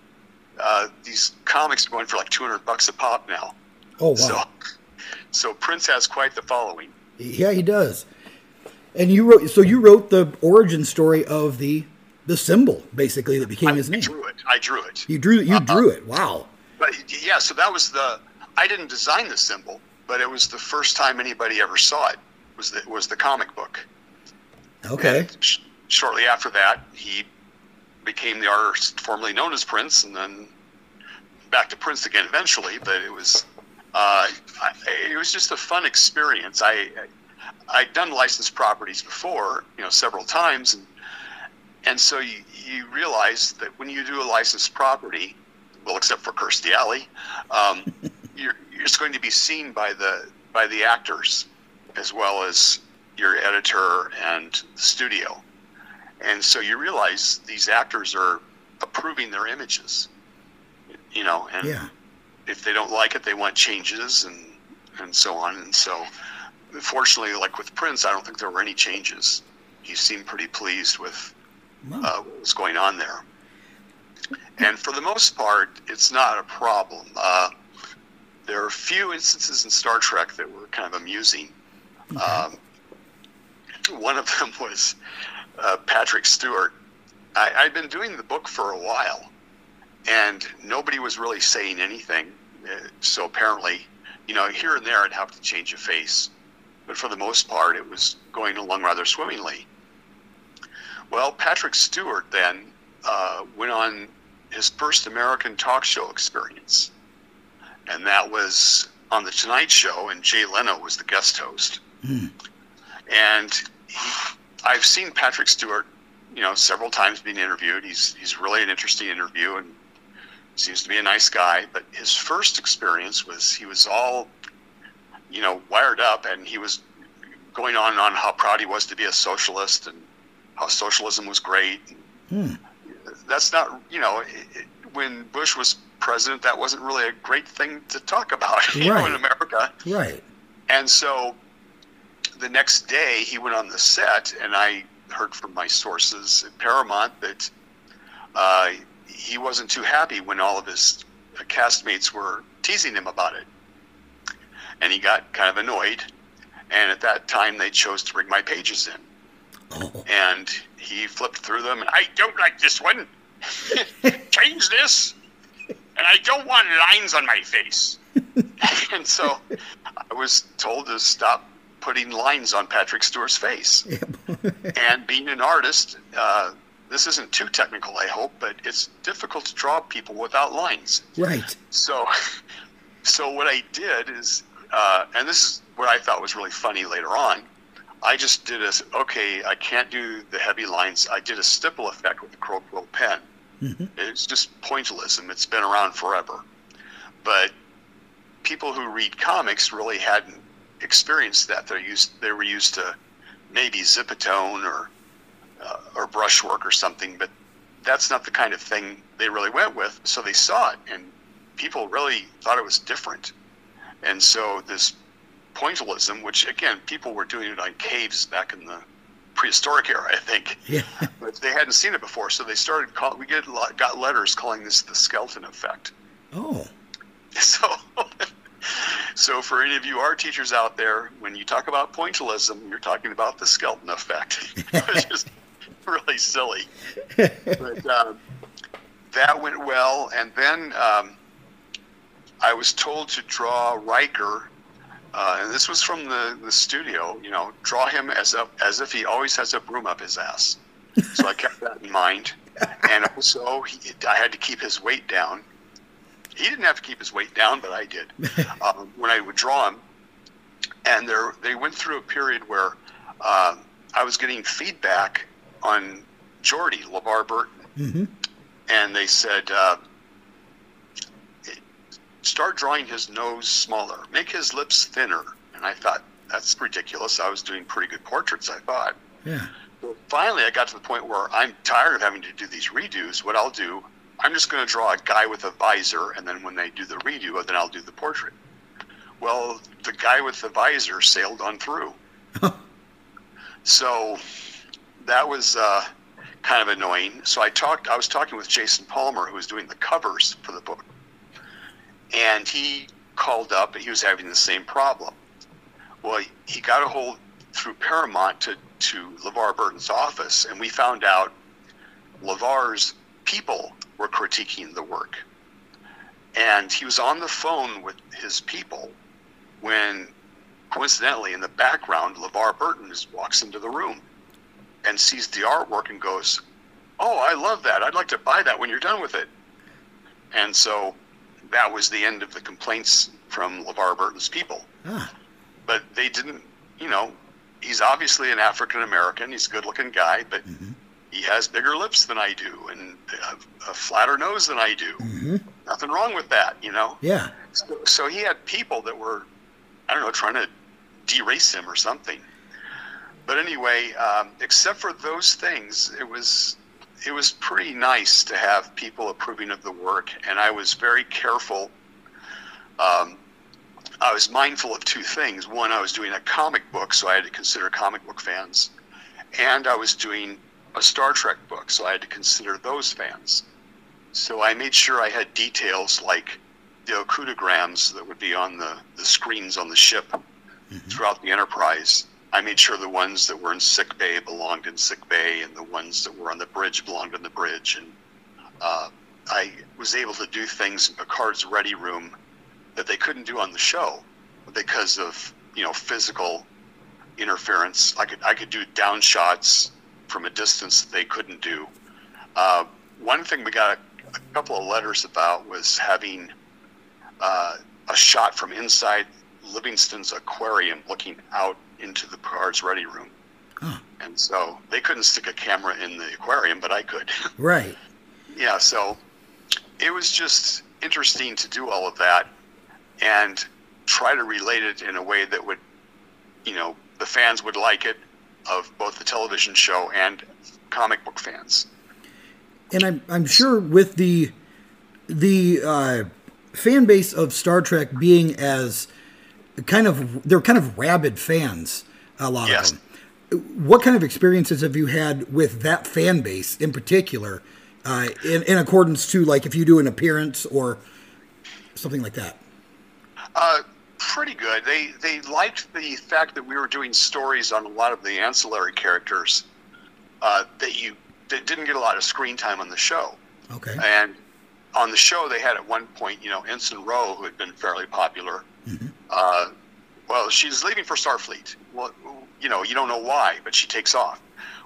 uh, these comics are going for like 200 bucks a pop now. Oh wow. So, so Prince has quite the following. Yeah, he does. And you wrote so you wrote the origin story of the the symbol basically that became his name. I drew it. I drew it. You drew you Uh-uh. drew it. Wow. But yeah, so that was the. I didn't design the symbol, but it was the first time anybody ever saw it. Was the was the comic book. Okay. Sh- shortly after that, he became the artist formerly known as Prince, and then back to Prince again eventually. But it was uh, I, it was just a fun experience. I I'd done licensed properties before, you know, several times, and and so you, you realize that when you do a licensed property, well, except for Kirstie Alley, um, you're you're just going to be seen by the by the actors as well as your editor and the studio. And so you realize these actors are approving their images, you know, and Yeah. If they don't like it, they want changes and, and so on. And so, fortunately, like with Prince, I don't think there were any changes. He seemed pretty pleased with uh, what was going on there. And for the most part, it's not a problem. Uh, there are a few instances in Star Trek that were kind of amusing. Um, one of them was uh, Patrick Stewart. I, I'd been doing the book for a while, and nobody was really saying anything. Uh, So apparently, you know, here and there I'd have to change a face, but for the most part, it was going along rather swimmingly. Well, Patrick Stewart then uh, went on his first American talk show experience, and that was on the Tonight Show, and Jay Leno was the guest host. And he, I've seen Patrick Stewart, you know, several times being interviewed. He's he's really an interesting interview and seems to be a nice guy. But his first experience was he was all, you know, wired up, and he was going on and on how proud he was to be a socialist and how socialism was great. That's not, you know, it, when Bush was president, that wasn't really a great thing to talk about, you know, in America. Right. And so the next day he went on the set, and I heard from my sources at Paramount that uh, he wasn't too happy when all of his castmates were teasing him about it. And he got kind of annoyed. And at that time, they chose to bring my pages in. Oh. And he flipped through them, and I don't like this one. Change this. And I don't want lines on my face. and so I was told to stop putting lines on Patrick Stewart's face. and being an artist, uh, this isn't too technical, I hope, but it's difficult to draw people without lines. Right. So, so what I did is, uh, and this is what I thought was really funny later on. I just did a okay. I can't do the heavy lines. I did a stipple effect with the Crow Quill pen. It's just pointillism. It's been around forever, but people who read comics really hadn't experienced that. They're used. They were used to maybe zipatone or or brushwork or something, but that's not the kind of thing they really went with. So they saw it, and people really thought it was different. And so this pointillism, which again, people were doing it on caves back in the prehistoric era, I think. Yeah. But they hadn't seen it before, so they started call. We get got letters calling this the Skelton effect. Oh. So, so for any of you art teachers out there, when you talk about pointillism, you're talking about the Skelton effect, really silly. But um, that went well, and then um, I was told to draw Riker, uh, and this was from the, the studio. You know, draw him as a, as if he always has a broom up his ass. So I kept that in mind, and also he, I had to keep his weight down he didn't have to keep his weight down, but I did um, when I would draw him. And there, they went through a period where uh, I was getting feedback on Geordi LeVar Burton, Mm-hmm. and they said, uh, "Start drawing his nose smaller, make his lips thinner." And I thought that's ridiculous. I was doing pretty good portraits, I thought. Yeah. Well, finally, I got to the point where I'm tired of having to do these redos. What I'll do, I'm just going to draw a guy with a visor, and then when they do the redo, then I'll do the portrait. Well, the guy with the visor sailed on through. so that was uh, kind of annoying. So I talked. I was talking with Jason Palmer, who was doing the covers for the book, and he called up. and He was having the same problem. Well, he, got a hold through Paramount to to LeVar Burton's office, and we found out LeVar's people were critiquing the work. And he was on the phone with his people when, coincidentally, in the background, LeVar Burton just walks into the room and sees the artwork and goes, Oh, I love that. I'd like to buy that when you're done with it. And so that was the end of the complaints from LeVar Burton's people. Ah. But they didn't, you know, he's obviously an African American. He's a good looking guy, but Mhm. he has bigger lips than I do and a, a flatter nose than I do. Mm-hmm. Nothing wrong with that, you know? Yeah. So, so he had people that were, I don't know, trying to derace him or something. But anyway, um, except for those things, it was it was pretty nice to have people approving of the work, and I was very careful. Um, I was mindful of two things. One, I was doing a comic book, so I had to consider comic book fans, and I was doing a Star Trek book, so I had to consider those fans. So I made sure I had details like the okudograms that would be on the, the screens on the ship throughout the Enterprise. I made sure the ones that were in sick bay belonged in sick bay, and the ones that were on the bridge belonged on the bridge. And uh, I was able to do things in Picard's ready room that they couldn't do on the show because of you know physical interference. I could I could do down shots from a distance that they couldn't do. Uh, one thing we got a, a couple of letters about was having uh, a shot from inside Livingston's aquarium looking out into the Picard's ready room. Huh. And so they couldn't stick a camera in the aquarium, but I could. Right. yeah, so it was just interesting to do all of that and try to relate it in a way that would, you know, the fans would like it of both the television show and comic book fans. And I'm I'm sure with the the uh, fan base of Star Trek being as kind of they're kind of rabid fans, a lot Yes. of them. What kind of experiences have you had with that fan base in particular, uh, in, in accordance to like if you do an appearance or something like that? Uh, pretty good. They they liked the fact that we were doing stories on a lot of the ancillary characters uh, that you that didn't get a lot of screen time on the show. Okay. And on the show, they had at one point, you know, Ensign Ro, who had been fairly popular. Uh, well, she's leaving for Starfleet. Well, you know, you don't know why, but she takes off.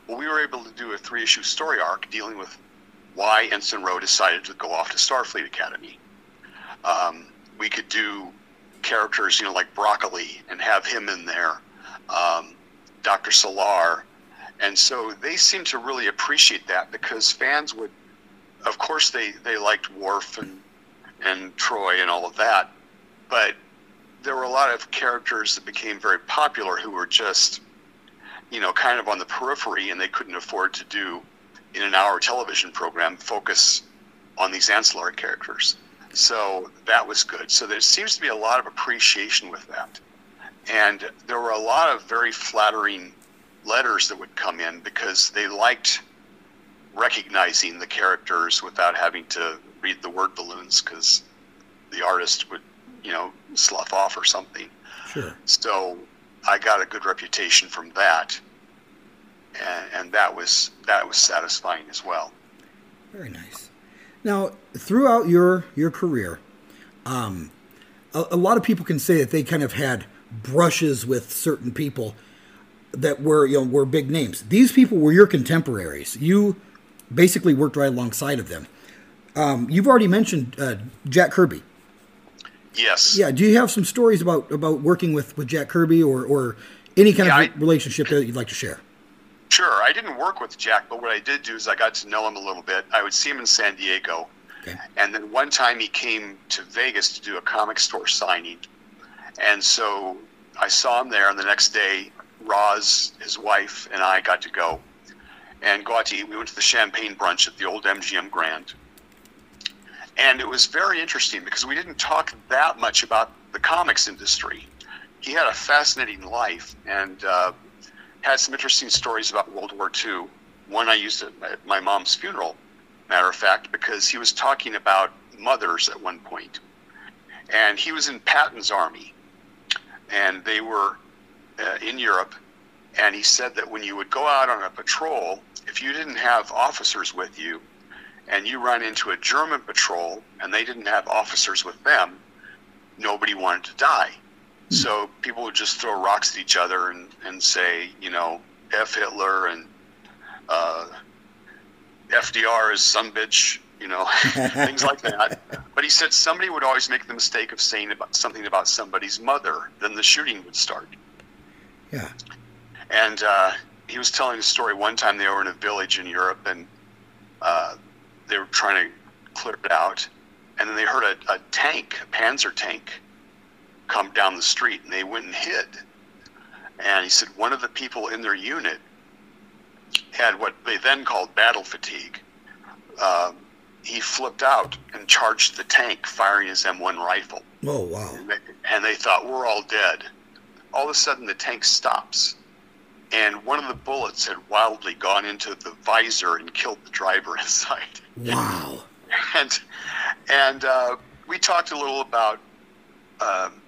Well, we were able to do a three-issue story arc dealing with why Ensign Ro decided to go off to Starfleet Academy. Um, we could do characters, you know, like Broccoli, and have him in there. Um, Dr. Selar, and so they seem to really appreciate that because fans would of course they, they liked Worf and and Troi and all of that, but there were a lot of characters that became very popular who were just you know kind of on the periphery and they couldn't afford to do in an hour television program focus on these ancillary characters. So that was good. So there seems to be a lot of appreciation with that. And there were a lot of very flattering letters that would come in because they liked recognizing the characters without having to read the word balloons because the artist would, you know, slough off or something. Sure. So I got a good reputation from that, and, and that was that was satisfying as well. Very nice. Now, throughout your your career, um, a, a lot of people can say that they kind of had brushes with certain people that were you know were big names. These people were your contemporaries. You basically worked right alongside of them. Um, you've already mentioned uh, Jack Kirby. Yes. Yeah. Do you have some stories about about working with with Jack Kirby or or any kind Yeah, of I- relationship that you'd like to share? Sure. I didn't work with Jack, but what I did do is I got to know him a little bit. I would see him in San Diego. Okay. And then one time he came to Vegas to do a comic store signing. And so I saw him there, and the next day, Roz, his wife, and I got to go and go out to eat. We went to the champagne brunch at the old MGM Grand. And it was very interesting because we didn't talk that much about the comics industry. He had a fascinating life and uh, had some interesting stories about World War II. One I used at my mom's funeral, matter of fact, because he was talking about mothers at one point. And he was in Patton's army, and they were uh, in Europe. And he said that when you would go out on a patrol, if you didn't have officers with you, and you run into a German patrol and they didn't have officers with them, nobody wanted to die. So people would just throw rocks at each other and, and say, you know, F Hitler and uh, FDR is some bitch, you know, things like that. But he said somebody would always make the mistake of saying about something about somebody's mother, then the shooting would start. Yeah. And uh, he was telling a story one time they were in a village in Europe and uh, they were trying to clear it out. And then they heard a, a tank, a Panzer tank, come down the street and they went and hid. And he said one of the people in their unit had what they then called battle fatigue. Um, he flipped out and charged the tank, firing his M1 rifle. Oh wow. And they, and they thought we're all dead. All of a sudden, the tank stops, and one of the bullets had wildly gone into the visor and killed the driver inside. Wow. And and uh, we talked a little about um,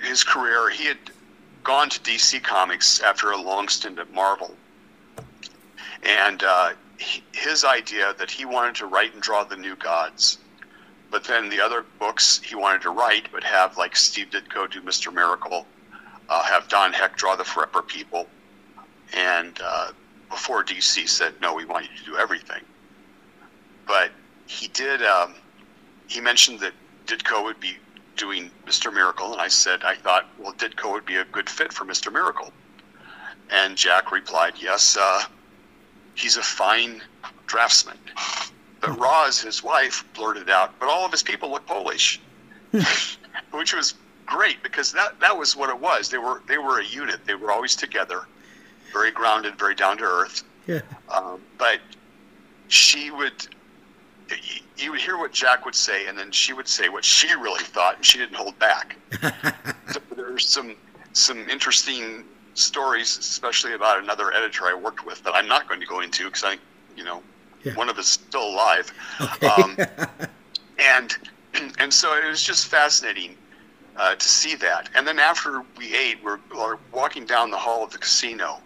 his career. He had gone to DC Comics after a long stint at Marvel, and uh, he- his idea that he wanted to write and draw the New Gods but then the other books he wanted to write, but have like Steve Ditko do Mr. Miracle, uh, have Don Heck draw the Forever People, and uh, before DC said no, we want you to do everything. But he did. Um, he mentioned that Ditko would be doing Mr. Miracle, and I said I thought, well, Ditko would be a good fit for Mr. Miracle. And Jack replied, yes, uh, he's a fine draftsman. But Roz, his wife, blurted out, but all of his people look Polish, which was great because that, that was what it was. They were they were a unit. They were always together, very grounded, very down to earth. Yeah. Um, but she would, you would hear what Jack would say, and then she would say what she really thought, and she didn't hold back. so there's some some interesting stories, especially about another editor I worked with that I'm not going to go into because I, you know, Yeah. one of us is still alive. Okay. Um, and and so it was just fascinating uh, to see that. And then after we ate, we're, we're walking down the hall of the casino,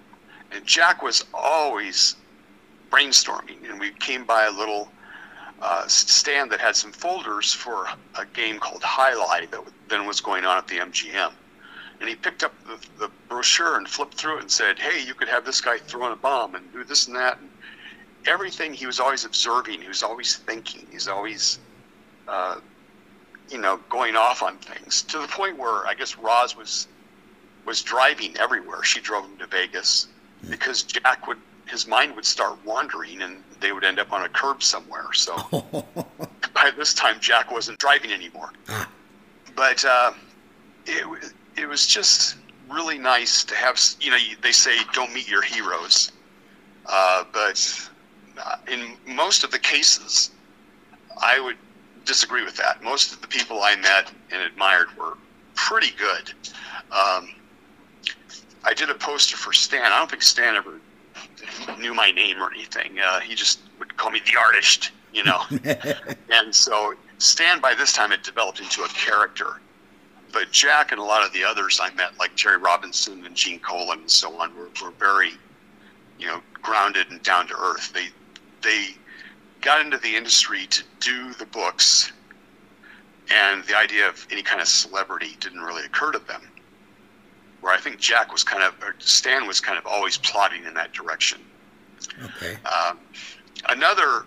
and Jack was always brainstorming. And we came by a little uh, stand that had some folders for a game called Highlight that then was going on at the MGM. And he picked up the, the brochure and flipped through it and said, "Hey, you could have this guy throwing a bomb and do this and that." And everything he was always observing. He was always thinking. He's always, uh, you know, going off on things to the point where I guess Roz was was driving everywhere. She drove him to Vegas because Jack would his mind would start wandering and they would end up on a curb somewhere. So by this time, Jack wasn't driving anymore. Ah. But uh, it it was just really nice to have. You know, they say don't meet your heroes, uh, but uh, in most of the cases, I would disagree with that. Most of the people I met and admired were pretty good. Um, I did a poster for Stan. I don't think Stan ever knew my name or anything. Uh, he just would call me the artist, you know. and so Stan by this time had developed into a character. But Jack and a lot of the others I met, like Jerry Robinson and Gene Colan and so on, were, were very, you know, grounded and down to earth. They they got into the industry to do the books, and the idea of any kind of celebrity didn't really occur to them. Where I think Jack was kind of, or Stan was kind of always plotting in that direction. Okay. Um, another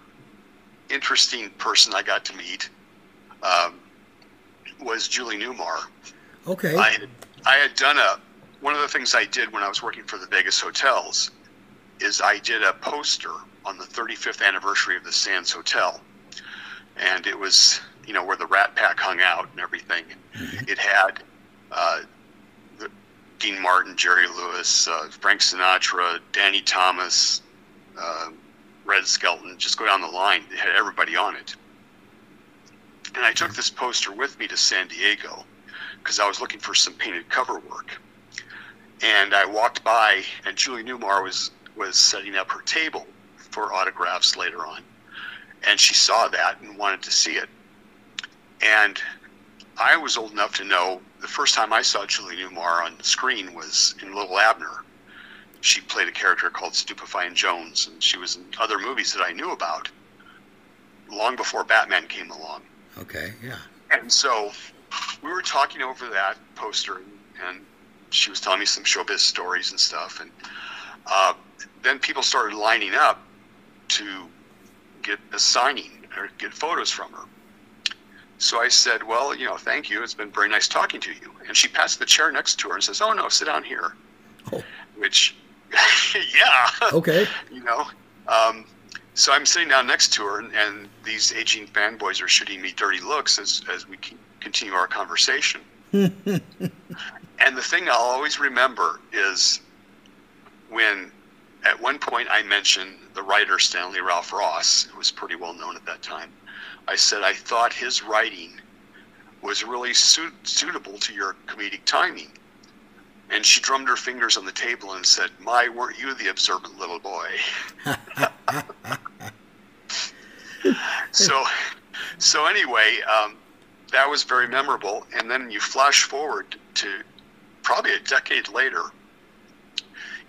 interesting person I got to meet um, was Julie Newmar. Okay. I had, I had done a one of the things I did when I was working for the Vegas hotels is I did a poster on the 35th anniversary of the Sands Hotel, and it was you know where the Rat Pack hung out and everything. It had uh, Dean Martin, Jerry Lewis, uh, Frank Sinatra, Danny Thomas, uh, Red Skelton. Just go down the line. It had everybody on it. And I took this poster with me to San Diego because I was looking for some painted cover work. And I walked by, and Julie Newmar was was setting up her table for autographs later on, and she saw that and wanted to see it. And I was old enough to know the first time I saw Julie Newmar on the screen was in Little Abner. She played a character called Stupefying Jones, and she was in other movies that I knew about long before Batman came along. Okay. Yeah. And so we were talking over that poster, and, and she was telling me some showbiz stories and stuff. And uh, then people started lining up to get a signing or get photos from her. So I said, Well, you know, thank you. It's been very nice talking to you. And she passed the chair next to her and says, Oh, no, sit down here. Oh. Which, yeah. Okay. you know. Um, so I'm sitting down next to her, and, and these aging fanboys are shooting me dirty looks as, as we continue our conversation. and the thing I'll always remember is when, at one point, I mentioned the writer Stanley Ralph Ross, who was pretty well known at that time. I said I thought his writing was really suit- suitable to your comedic timing. And she drummed her fingers on the table and said, My, weren't you the observant little boy? so, so anyway, um, that was very memorable. And then you flash forward to probably a decade later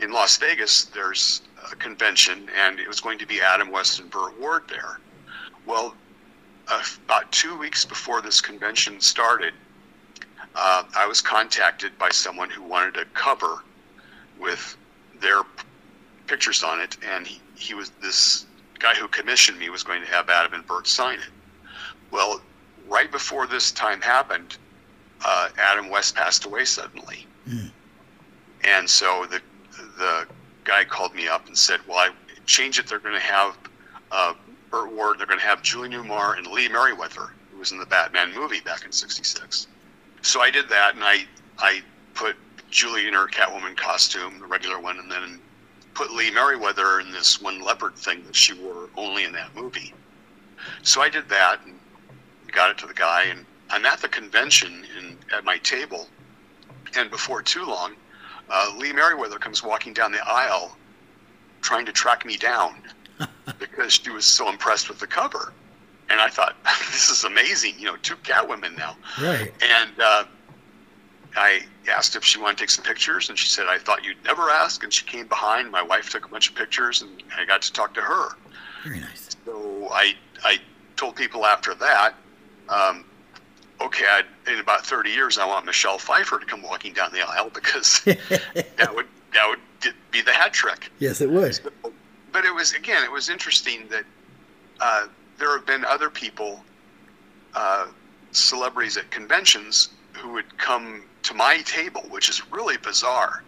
in Las Vegas, there's a convention, and it was going to be Adam West and Burt Ward there. Well, uh, about two weeks before this convention started, uh, I was contacted by someone who wanted a cover with their pictures on it, and he, he was this guy who commissioned me was going to have Adam and Burt sign it. Well, right before this time happened, uh, Adam West passed away suddenly, and so the the guy called me up and said, "Well, I change it. They're going to have uh, Burt Ward. They're going to have Julie Newmar and Lee Meriwether, who was in the Batman movie back in '66." So I did that, and I I put Julie in her Catwoman costume, the regular one, and then put Lee Meriwether in this one leopard thing that she wore only in that movie. So I did that and got it to the guy, and I'm at the convention in, at my table, and before too long, uh, Lee Meriwether comes walking down the aisle, trying to track me down because she was so impressed with the cover. And I thought, this is amazing. You know, two Catwomen now. Right. And uh, I asked if she wanted to take some pictures, and she said, I thought you'd never ask. And she came behind. My wife took a bunch of pictures, and I got to talk to her. Very nice. So I, I told people after that, um, okay, I'd, in about 30 years, I want Michelle Pfeiffer to come walking down the aisle because that would that would be the hat trick. Yes, it would. But it was again, it was interesting that uh, there have been other people, uh, celebrities at conventions, who would come to my table, which is really bizarre,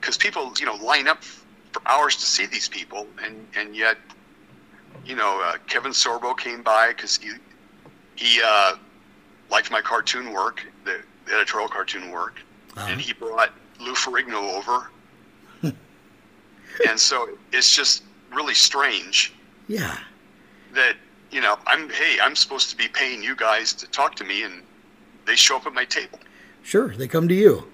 because people, you know, line up for hours to see these people, and and yet, you know, uh, Kevin Sorbo came by because he he uh, liked my cartoon work, the, the editorial cartoon work, Uh-huh. and he brought Lou Ferrigno over. And so it's just really strange Yeah. that you know I'm hey I'm supposed to be paying you guys to talk to me and they show up at my table. Sure. They come to you.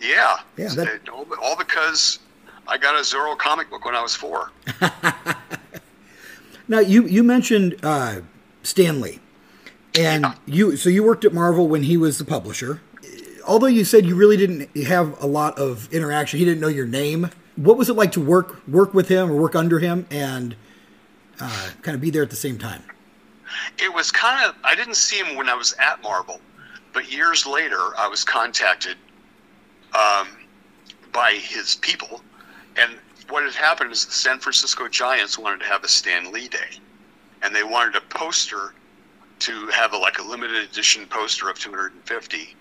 Yeah. Yeah, that- all, because I got a Zorro comic book when I was four. Now you you mentioned uh, Stanley, and you so you worked at Marvel when he was the publisher. Although you said you really didn't have a lot of interaction, he didn't know your name. What was it like to work work with him or work under him and uh, kind of be there at the same time? It was kind of, I didn't see him when I was at Marvel, but years later I was contacted um, by his people. And what had happened is the San Francisco Giants wanted to have a Stan Lee Day. And they wanted a poster to have a, like a limited edition poster of 250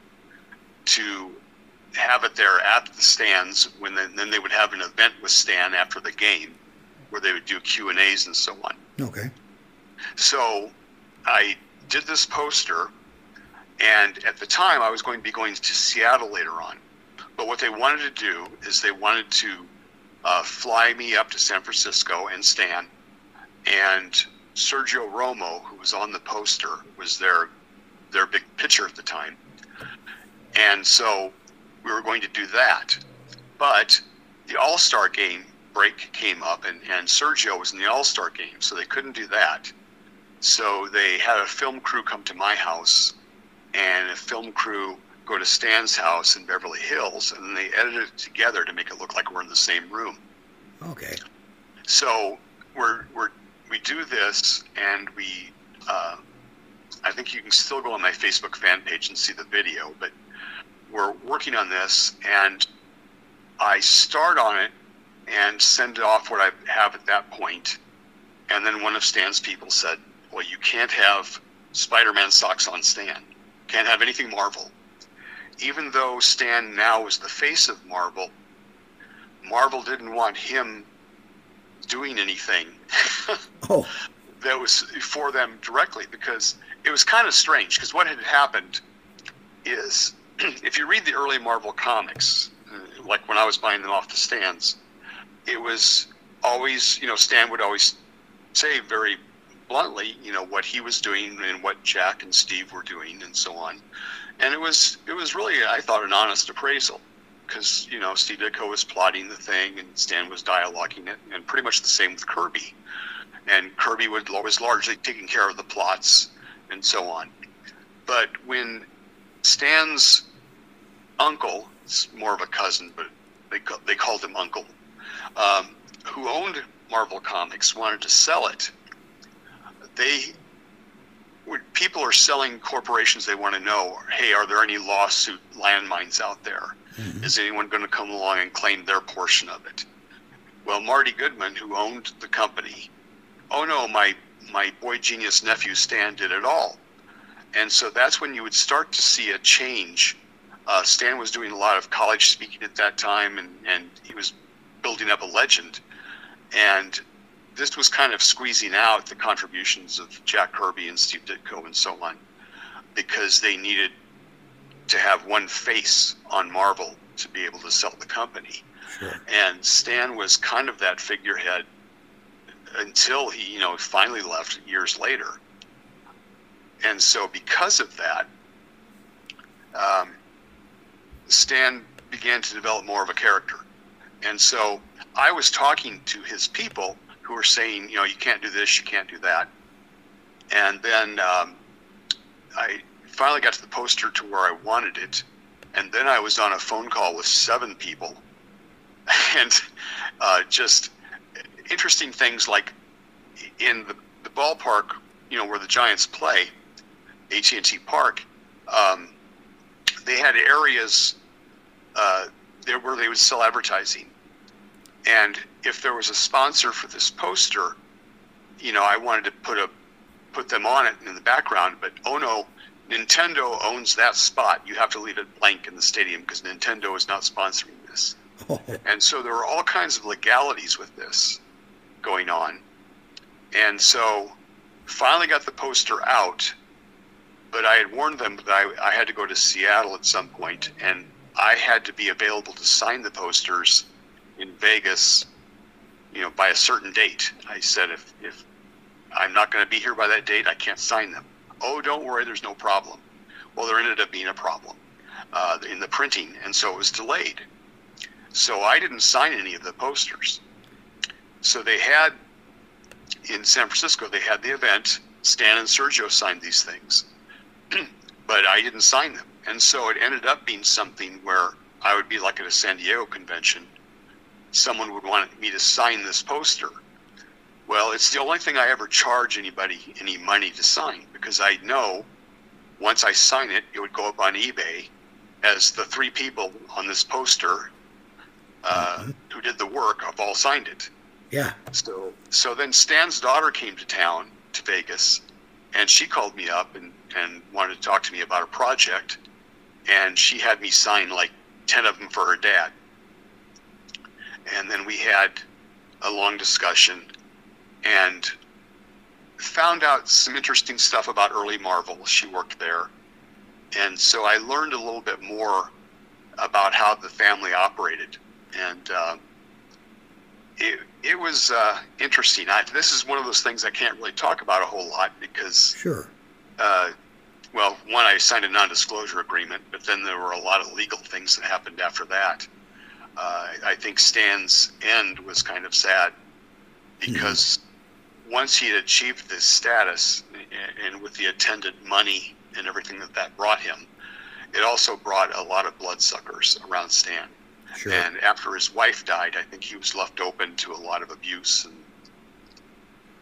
to have it there at the stands when then, then they would have an event with Stan after the game where they would do Q and A's and so on. Okay. So I did this poster, and at the time I was going to be going to Seattle later on. But what they wanted to do is they wanted to uh, fly me up to San Francisco and Stan, and Sergio Romo, who was on the poster, was their their big pitcher at the time, and so we were going to do that. But the All Star game break came up, and, and Sergio was in the All Star game, so they couldn't do that. So they had a film crew come to my house, and a film crew go to Stan's house in Beverly Hills, and then they edited it together to make it look like we're in the same room. Okay. So we're, we're we do this, and we uh, I think you can still go on my Facebook fan page and see the video, but we're working on this, and I start on it and send off what I have at that point. and then one of Stan's people said, "Well, you can't have Spider-Man socks on Stan. Can't have anything Marvel." Even though Stan now is the face of Marvel, Marvel didn't want him doing anything Oh, that was for them directly because it was kind of strange because what had happened is if you read the early Marvel comics, uh, like when I was buying them off the stands, it was always, you know, Stan would always say very bluntly, you know, what he was doing and what Jack and Steve were doing and so on. And it was it was really I thought an honest appraisal because, you know, Steve Ditko was plotting the thing and Stan was dialoguing it and pretty much the same with Kirby and Kirby would was largely taking care of the plots and so on. But when Stan's uncle, it's more of a cousin, but they they called him uncle, um, who owned Marvel Comics, wanted to sell it. They when people are selling corporations, they want to know, hey, are there any lawsuit landmines out there? Is anyone going to come along and claim their portion of it? Well, Marty Goodman, who owned the company, oh no, my my boy genius nephew Stan did it all, and so that's when you would start to see a change. Uh, Stan was doing a lot of college speaking at that time, and and he was building up a legend, and this was kind of squeezing out the contributions of Jack Kirby and Steve Ditko and so on, because they needed to have one face on Marvel to be able to sell the company. sure. And Stan was kind of that figurehead until he, you know, finally left years later. And so, because of that, um, Stan began to develop more of a character. And so, I was talking to his people who were saying, you know, you can't do this, you can't do that. And then um, I finally got to the poster to where I wanted it. And then I was on a phone call with seven people and uh, just interesting things like in the, the ballpark, you know, where the Giants play, AT&T Park, um, they had areas uh, there where they would sell advertising, and if there was a sponsor for this poster, you know, I wanted to put a put them on it in the background, but oh no, Nintendo owns that spot. You have to leave it blank in the stadium because Nintendo is not sponsoring this. And so there were all kinds of legalities with this going on. And so finally got the poster out, but I had warned them that I, I had to go to Seattle at some point and I had to be available to sign the posters in Vegas, you know, by a certain date. I said, if, if I'm not going to be here by that date, I can't sign them. Oh, don't worry, there's no problem. Well, there ended up being a problem. uh, in the printing, and so it was delayed. So I didn't sign any of the posters. So they had in San Francisco, they had the event. Stan and Sergio signed these things, but I didn't sign them, and so it ended up being something where I would be like at a San Diego convention. Someone would want me to sign this poster. Well, it's the only thing I ever charge anybody any money to sign because I know once I sign it, it would go up on eBay as the three people on this poster uh, mm-hmm. who did the work have all signed it. Yeah. So so then Stan's daughter came to town to Vegas, and she called me up and and wanted to talk to me about a project, and she had me sign like ten of them for her dad. And then we had a long discussion, and found out some interesting stuff about early Marvel. She worked there, and so I learned a little bit more about how the family operated, and. Uh, it, it was uh, interesting. I, this is one of those things I can't really talk about a whole lot because, sure. Uh, well, one, I signed a non-disclosure agreement, but then there were a lot of legal things that happened after that. Uh, I think Stan's end was kind of sad because mm-hmm. once he had achieved this status and, and with the attendant money and everything that that brought him, it also brought a lot of bloodsuckers around Stan. Sure. And after his wife died, I think he was left open to a lot of abuse and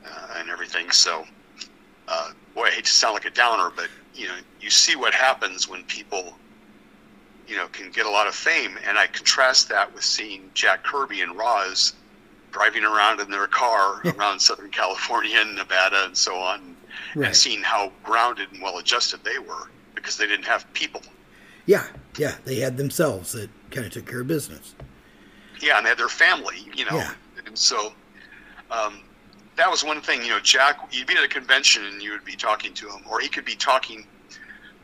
uh, and everything. So, uh, boy, I hate to sound like a downer, but you know, you see what happens when people, you know, can get a lot of fame. And I contrast that with seeing Jack Kirby and Roz driving around in their car around Southern California and Nevada and so on, right. and seeing how grounded and well adjusted they were because they didn't have people. Yeah, yeah, they had themselves that kind of took care of business. Yeah, and they had their family, you know. Yeah. And so um, that was one thing, you know, Jack, you'd be at a convention and you would be talking to him, or he could be talking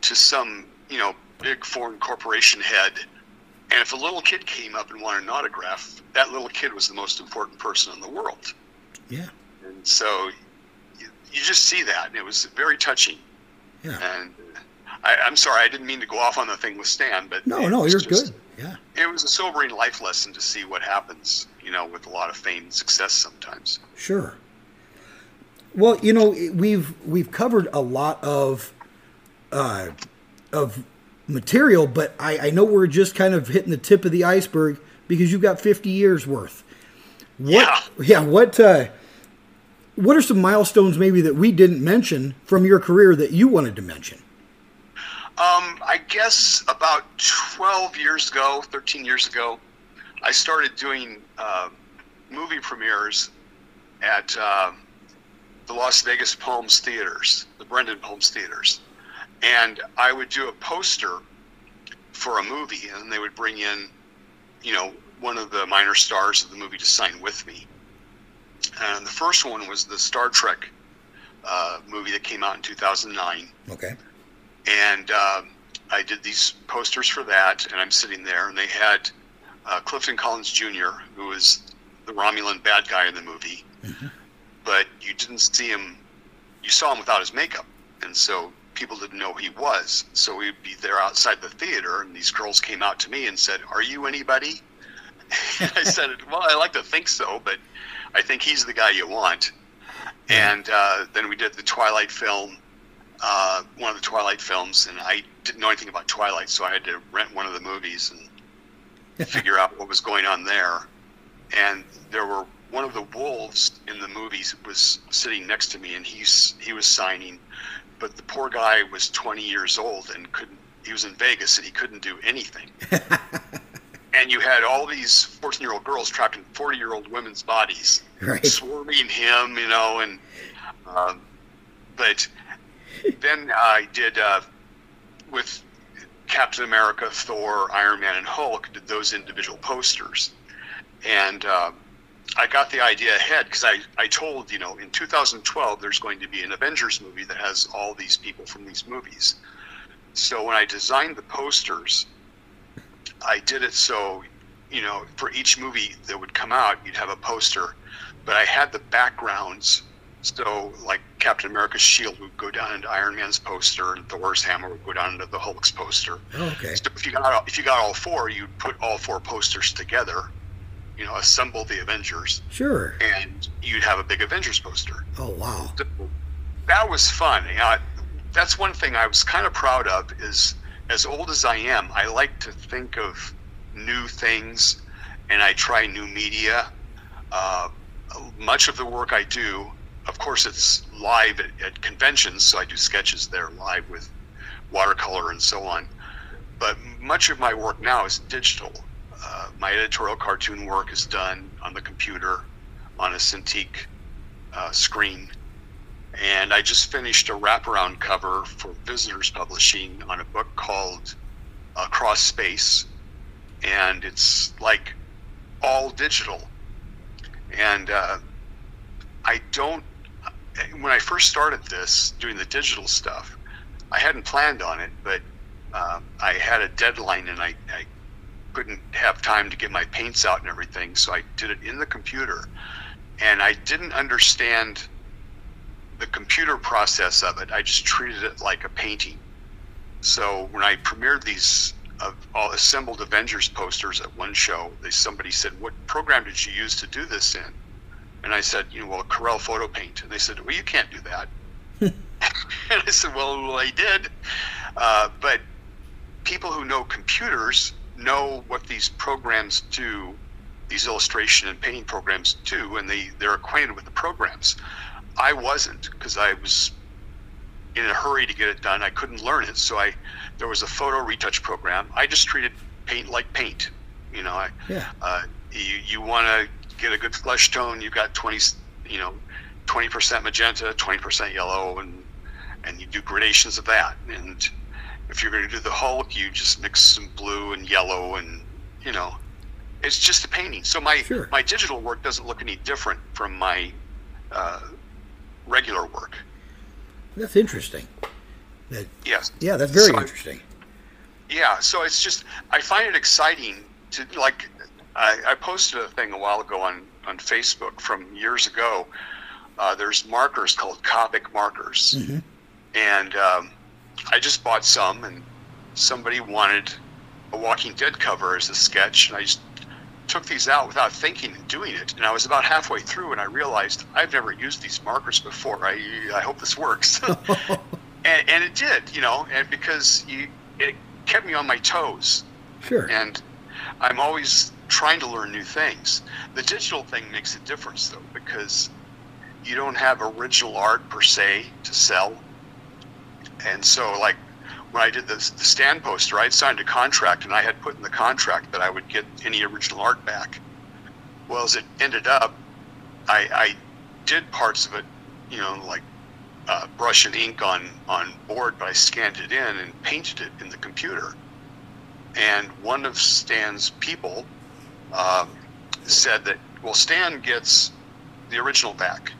to some, you know, big foreign corporation head. And if a little kid came up and wanted an autograph, that little kid was the most important person in the world. Yeah. And so you, you just see that. And it was very touching. Yeah. And uh, I, am sorry, I didn't mean to go off on the thing with Stan, but no, no, you're just, good. Yeah, it was a sobering life lesson to see what happens, you know, with a lot of fame and success sometimes. Sure. Well, you know, we've we've covered a lot of uh, of material, but I, I know we're just kind of hitting the tip of the iceberg because you've got 50 years worth. What, yeah. Yeah. What uh, what are some milestones maybe that we didn't mention from your career that you wanted to mention? Um, I guess about 12 years ago, 13 years ago, I started doing uh, movie premieres at uh, the Las Vegas Palms Theaters, the Brenden Palms Theaters. And I would do a poster for a movie, and they would bring in, you know, one of the minor stars of the movie to sign with me. And the first one was the Star Trek uh, movie that came out in 2009. Okay and uh, I did these posters for that, and I'm sitting there, and they had uh, Clifton Collins Jr., who was the Romulan bad guy in the movie, mm-hmm. But you didn't see him. You saw him without his makeup, and so people didn't know who he was. So we'd be there outside the theater, and these girls came out to me and said, "Are you anybody?" I said, "Well, I like to think so, but I think he's the guy you want." And uh, then we did the Twilight film uh, one of the Twilight films, and I didn't know anything about Twilight, so I had to rent one of the movies and figure out what was going on there. And there were one of the wolves in the movies was sitting next to me, and he's he was signing, but the poor guy was 20 years old and couldn't. He was in Vegas and he couldn't do anything. and you had all these 14 year old girls trapped in 40 year old women's bodies, right. swarming him, you know, and um, but then I did uh, with Captain America, Thor, Iron Man, and Hulk. Did those individual posters, and uh, I got the idea ahead because I I told you know in 2012 there's going to be an Avengers movie that has all these people from these movies. So when I designed the posters, I did it so you know for each movie that would come out, you'd have a poster, but I had the backgrounds So, like Captain America's shield would go down into Iron Man's poster, and Thor's hammer would go down into the Hulk's poster. Oh, okay. So if you got if you got all four, you'd put all four posters together, you know, assemble the Avengers, Sure. and you'd have a big Avengers poster. Oh, wow. So that was fun. You know, that's one thing I was kind of proud of. Is as old as I am, I like to think of new things, and I try new media. Uh, much of the work I do, of course, it's live at, at conventions, so I do sketches there live with watercolor and so on. But much of my work now is digital. Uh, my editorial cartoon work is done on the computer on a Cintiq uh, screen. And I just finished a wraparound cover for Visitors Publishing on a book called Across Space. And it's like all digital. And uh, I don't, when I first started this, doing the digital stuff, I hadn't planned on it, but uh, I had a deadline and I, I couldn't have time to get my paints out and everything. So I did it in the computer. And I didn't understand the computer process of it. I just treated it like a painting. So when I premiered these uh, all assembled Avengers posters at one show, they somebody said, "What program did you use to do this in?" And I said, "You know, well, Corel Photo Paint." And they said, "Well, you can't do that." and I said, "Well, I did." Uh, but people who know computers know what these programs do, these illustration and painting programs do, and they they're acquainted with the programs. I wasn't because I was in a hurry to get it done. I couldn't learn it, so I there was a photo retouch program. I just treated paint like paint. You know, I, Yeah. uh, you you want to get a good flesh tone. You've got twenty, you know, twenty percent magenta, twenty percent yellow, and and you do gradations of that. And if you're going to do the Hulk, you just mix some blue and yellow, and you know, it's just a painting. So my Sure. my digital work doesn't look any different from my uh, regular work. That's interesting. That, Yes. yeah, that's very So I- interesting. Yeah, so it's just I find it exciting to like I, I posted a thing a while ago on on Facebook from years ago. Uh, there's markers called Copic markers, Mhm. and um, I just bought some, and somebody wanted a Walking Dead cover as a sketch, and I just took these out without thinking and doing it. And I was about halfway through, and I realized I've never used these markers before. I I hope this works. and, and it did, you know, and because you, it kept me on my toes, Sure. and I'm always trying to learn new things. The digital thing makes a difference, though, because you don't have original art per se to sell, and so like when I did the, the stand poster, I'd signed a contract, and I had put in the contract that I would get any original art back. Well, as it ended up, I, I did parts of it, you know, like uh, brush and ink on on board, but I scanned it in and painted it in the computer. And one of Stan's people um, said that, well, Stan gets the original back,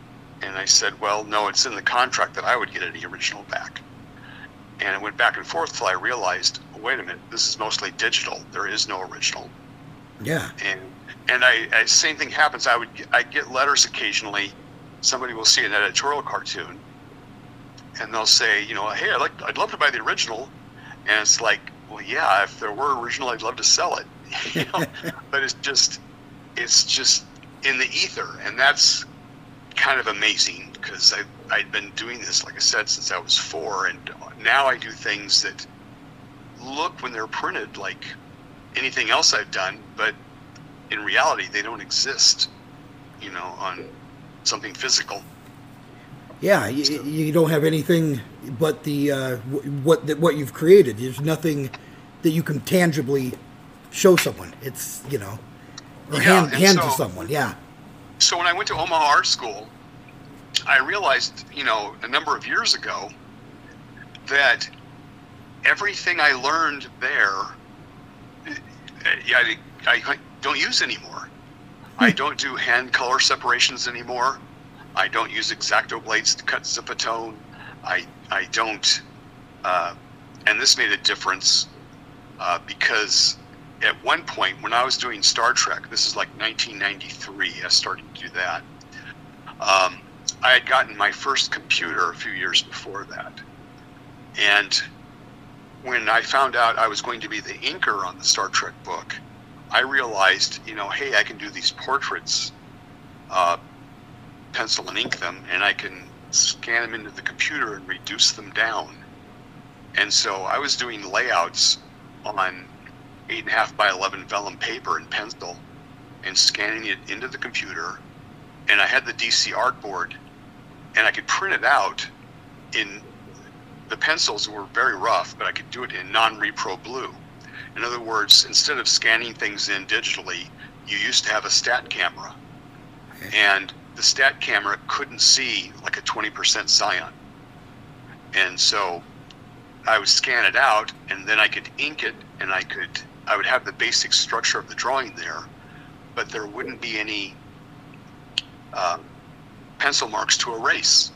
and I said, well, no, it's in the contract that I would get any original back. And it went back and forth till I realized, wait a minute, this is mostly digital. There is no original Yeah. and and I, I same thing happens. I would I get letters occasionally. Somebody will see an editorial cartoon, and they'll say, you know, hey, I'd like I'd love to buy the original, and it's like, well, yeah, if there were original, I'd love to sell it, you know, but it's just it's just in the ether, and that's kind of amazing because I I'd been doing this, like I said, since I was four, and now I do things that look when they're printed like anything else I've done, but in reality, they don't exist, you know, on something physical. Yeah, you, you don't have anything but the uh, what that what you've created. There's nothing that you can tangibly show someone. It's you know, or Yeah, hand, and hand to someone. Yeah, So when I went to Omaha Art School, I realized, you know, a number of years ago that everything I learned there, uh, I, I don't use anymore. I don't do hand color separations anymore. I don't use X-Acto blades to cut zipatone. I I don't, uh, and this made a difference uh, because at one point when I was doing Star Trek, this is like 1993, I started to do that. Um, I had gotten my first computer a few years before that. And when I found out I was going to be the inker on the Star Trek book, I realized, you know, hey, I can do these portraits, uh, pencil and ink them, and I can scan them into the computer and reduce them down. And so I was doing layouts on eight and a half by eleven vellum paper and pencil, and scanning it into the computer. And I had the DC artboard, and I could print it out in the pencils were very rough, but I could do it in non-repro blue. In other words, instead of scanning things in digitally, you used to have a stat camera, and the stat camera couldn't see like a 20% cyan. And so I would scan it out, and then I could ink it, and I could I would have the basic structure of the drawing there, but there wouldn't be any uh, pencil marks to erase.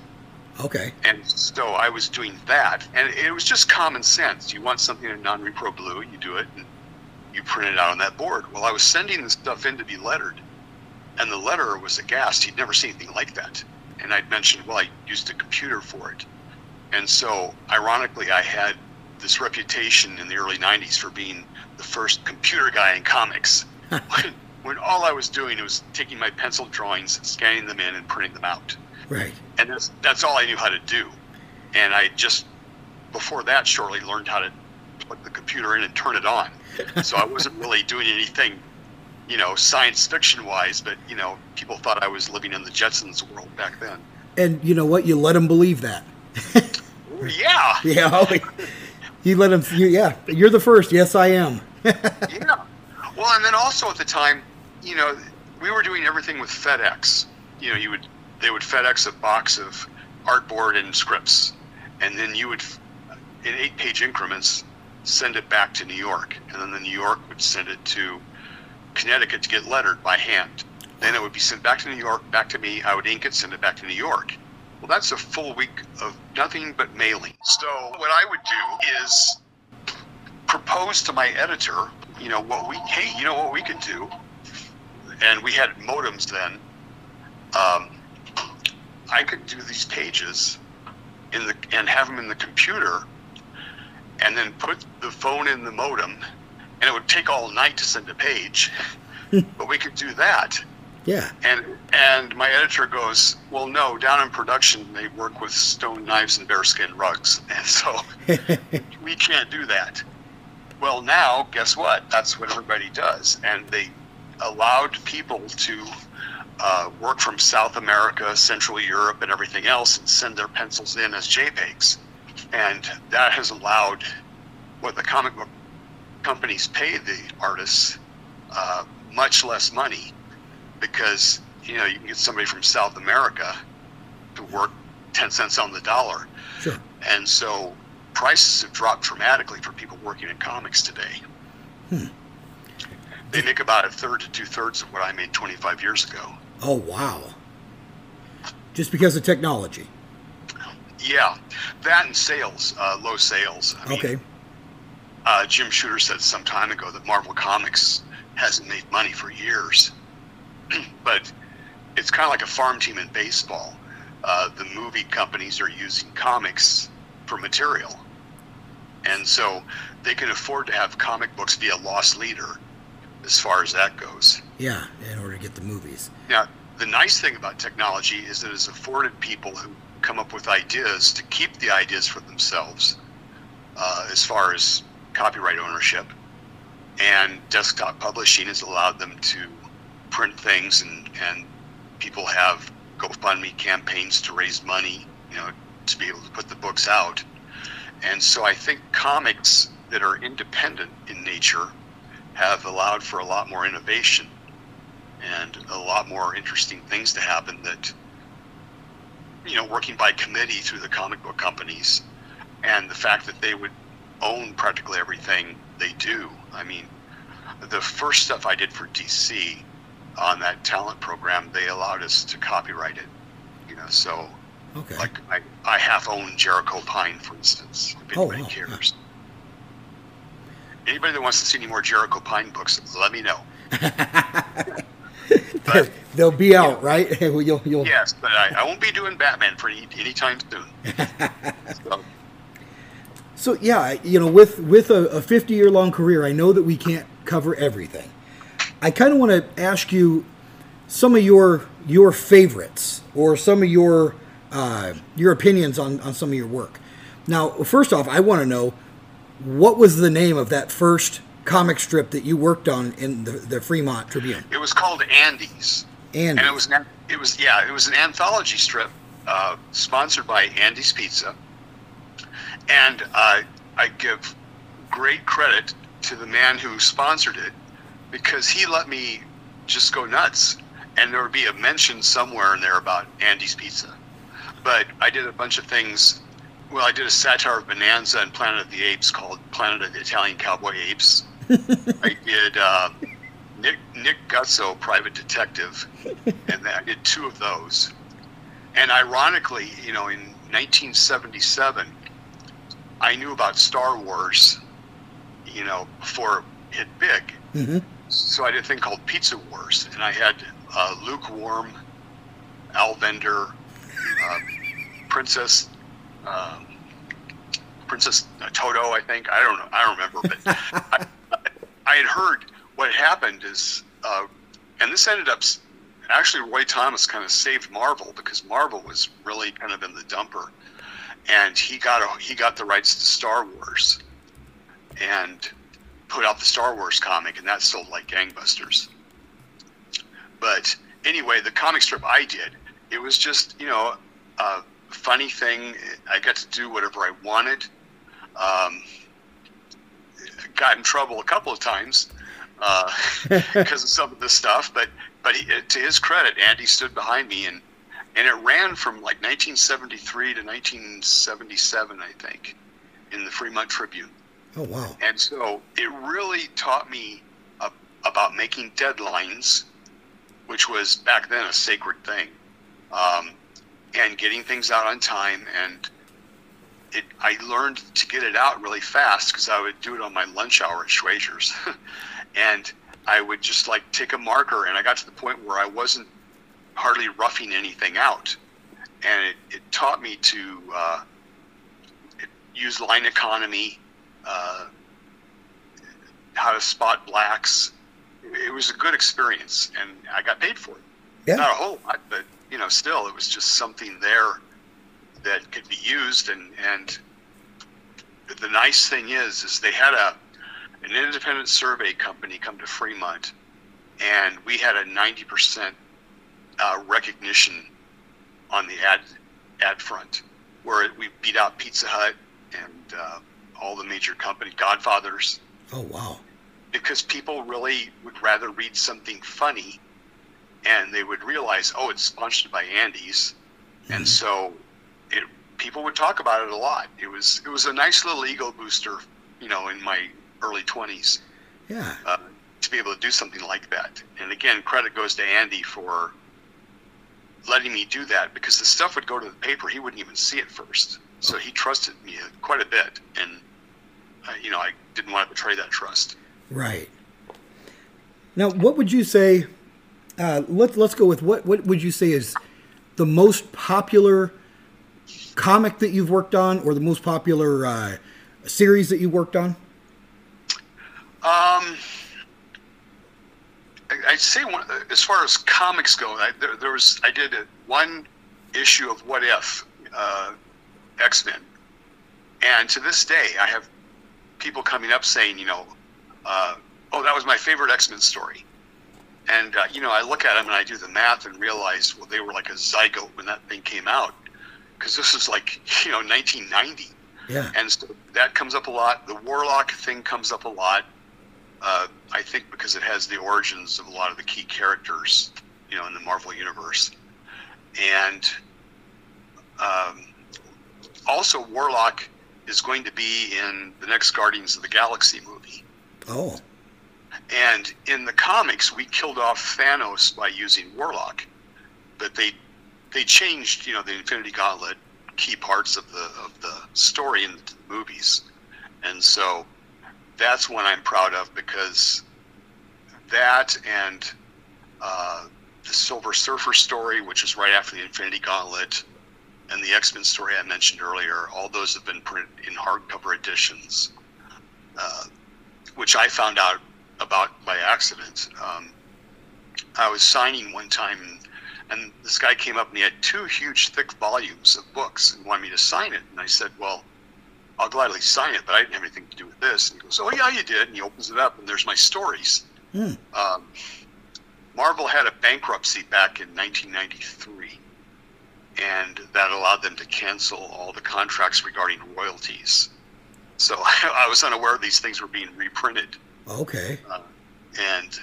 Okay. And so I was doing that, and it was just common sense. You want something in non-repro blue, you do it, and you print it out on that board. Well, I was sending the stuff in to be lettered, and the letterer was aghast. He'd never seen anything like that. And I'd mentioned, well, I used a computer for it. And so, ironically, I had this reputation in the early 90s for being the first computer guy in comics. when, when all I was doing was taking my pencil drawings, scanning them in, and printing them out. Right. And that's, that's all I knew how to do. And I just, before that, shortly learned how to plug the computer in and turn it on. So I wasn't really doing anything, you know, science fiction wise, but, you know, people thought I was living in the Jetsons world back then. And you know what? You let them believe that. Yeah. Yeah. oh, You let them. You, yeah. You're the first. Yes, I am. yeah. Well, and then also at the time, you know, we were doing everything with FedEx. You know, you would they would FedEx a box of artboard and scripts, and then you would, in eight-page increments, send it back to New York, and then the New York would send it to Connecticut to get lettered by hand. Then it would be sent back to New York, back to me. I would ink it, send it back to New York. Well, that's a full week of nothing but mailing. So what I would do is propose to my editor, you know, what we, hey, you know what we could do? And we had modems then. Um, I could do these pages in the and have them in the computer, and then put the phone in the modem, and it would take all night to send a page, but we could do that. Yeah. And and my editor goes, well, no, down in production they work with stone knives and bearskin rugs, and so we can't do that. Well, now guess what? That's what everybody does, and they allowed people to uh, work from South America, Central Europe, and everything else, and send their pencils in as JPEGs, and that has allowed what the comic book companies pay the artists uh, much less money because you know you can get somebody from South America to work ten cents on the dollar, Sure. and so prices have dropped dramatically for people working in comics today. They make about a third to two thirds of what I made 25 years ago. Oh wow. Just because of technology. Yeah, that and sales, uh, low sales. I mean, Okay. uh, Jim Shooter said some time ago that Marvel Comics hasn't made money for years, but it's kind of like a farm team in baseball. Uh, the movie companies are using comics for material, and so they can afford to have comic books be a loss leader as far as that goes. Yeah. In order to get the movies. Now, the nice thing about technology is that it's afforded people who come up with ideas to keep the ideas for themselves uh, as far as copyright ownership. And desktop publishing has allowed them to print things, and, and people have GoFundMe campaigns to raise money, you know, to be able to put the books out. And so I think comics that are independent in nature have allowed for a lot more innovation and a lot more interesting things to happen that you know working by committee through the comic book companies and the fact that they would own practically everything they do i mean the first stuff i did for dc on that talent program they allowed us to copyright it you know so Okay. like i, I half own jericho pine for instance if Oh, anybody wow. cares anybody that wants to see any more jericho pine books let me know but they'll be out, right? you'll, you'll... Yes, but I, I, won't be doing Batman for any anytime soon. so. so. yeah, you know, with with a, a fifty year long career, I know that we can't cover everything. I kind of want to ask you some of your your favorites or some of your uh, your opinions on on some of your work. Now, first off, I want to know what was the name of that first comic strip that you worked on in the, the Fremont Tribune? It was called Andy's. Andy's. And it was it was yeah it was an anthology strip uh, sponsored by Andy's Pizza, and uh, I give great credit to the man who sponsored it because he let me just go nuts, and there would be a mention somewhere in there about Andy's Pizza, but I did a bunch of things well, I did a satire of Bonanza and Planet of the Apes called Planet of the Italian Cowboy Apes. I did uh, Nick Nick Guzzo, Private Detective, and I did two of those. And ironically, you know, in 1977, I knew about Star Wars, you know, before it hit big. Mm-hmm. So I did a thing called Pizza Wars, and I had uh, lukewarm, Al Vendor, uh, Princess um, Princess Toto, I think. I don't know. I don't remember, but I, I, had heard what happened is, uh, and this ended up actually Roy Thomas kind of saved Marvel because Marvel was really kind of in the dumper, and he got a, he got the rights to Star Wars, and put out the Star Wars comic, and that sold like gangbusters. But anyway, the comic strip I did, it was just you know. Uh, funny thing, I got to do whatever I wanted. Um, got in trouble a couple of times because uh, of some of this stuff, but but he, to his credit, Andy stood behind me and and it ran from like 1973 to 1977, I think, in the Fremont Tribune. Oh wow! And so it really taught me uh, about making deadlines, which was back then a sacred thing. Um, and getting things out on time. And it, I learned to get it out really fast because I would do it on my lunch hour at Schwazer's. and I would just like take a marker, and I got to the point where I wasn't hardly roughing anything out. And it, it taught me to uh, use line economy, uh, how to spot blacks. It was a good experience, and I got paid for it. Yeah. Not a whole lot, but still it was just something there that could be used. And and the nice thing is, is they had a an independent survey company come to Fremont, and we had a ninety percent uh, recognition on the ad ad front, where we beat out Pizza Hut and uh, all the major company Godfathers. Oh wow! Because people really would rather read something funny and they would realize, oh, it's sponsored by Andy's, mm-hmm. and so it people would talk about it a lot. It was it was a nice little ego booster, you know, in my early twenties. Yeah. Uh, to be able to do something like that, and again, credit goes to Andy for letting me do that because the stuff would go to the paper. He wouldn't even see it first, so he trusted me quite a bit, and uh, you know, I didn't want to betray that trust. Right. Now, what would you say uh, let's let's go with what what would you say is the most popular comic that you've worked on, or the most popular uh, series that you worked on? Um, I'd say one, as far as comics go, I, there, there, was I did one issue of What If uh, X Men, and to this day I have people coming up saying, you know, uh, oh, that was my favorite X Men story. And uh, you know, I look at them and I do the math and realize, well, they were like a zygote when that thing came out, because this is like you know 1990. Yeah. And so that comes up a lot. The Warlock thing comes up a lot. Uh, I think because it has the origins of a lot of the key characters, you know, in the Marvel universe, and um, also Warlock is going to be in the next Guardians of the Galaxy movie. Oh. And in the comics, we killed off Thanos by using Warlock, but they they changed, you know, the Infinity Gauntlet key parts of the of the story in the movies, and so that's one I'm proud of because that and uh, the Silver Surfer story, which is right after the Infinity Gauntlet, and the X Men story I mentioned earlier. All those have been printed in hardcover editions, uh, which I found out about by accident. Um, I was signing one time, and this guy came up and he had two huge, thick volumes of books and wanted me to sign it. And I said, Well, I'll gladly sign it, but I didn't have anything to do with this. And he goes, Oh, yeah, you did. And he opens it up, and there's my stories. Hmm. Um, Marvel had a bankruptcy back in 1993, and that allowed them to cancel all the contracts regarding royalties. So I was unaware these things were being reprinted. Okay. Uh, and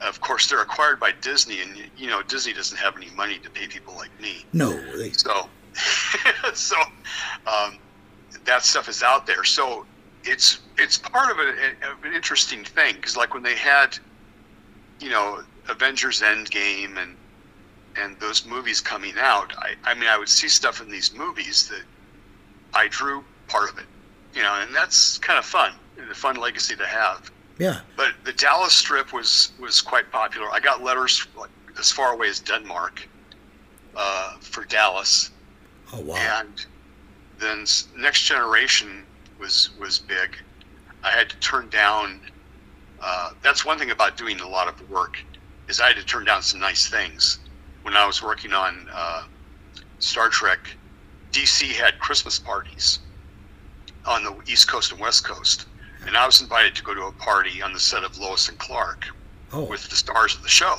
of course, they're acquired by Disney, and you know Disney doesn't have any money to pay people like me. No. They, So, so um, that stuff is out there. So it's it's part of, a, of an interesting thing because, like when they had, you know, Avengers Endgame and and those movies coming out, I, I mean, I would see stuff in these movies that I drew part of it, you know, and that's kind of fun a fun legacy to have. Yeah. But the Dallas strip was was quite popular. I got letters like, as far away as Denmark uh, for Dallas, Oh wow. and then Next Generation was was big. I had to turn down. Uh, that's one thing about doing a lot of work is I had to turn down some nice things. When I was working on uh, Star Trek, DC had Christmas parties on the East Coast and West Coast, and I was invited to go to a party on the set of Lois and Clark Oh. with the stars of the show,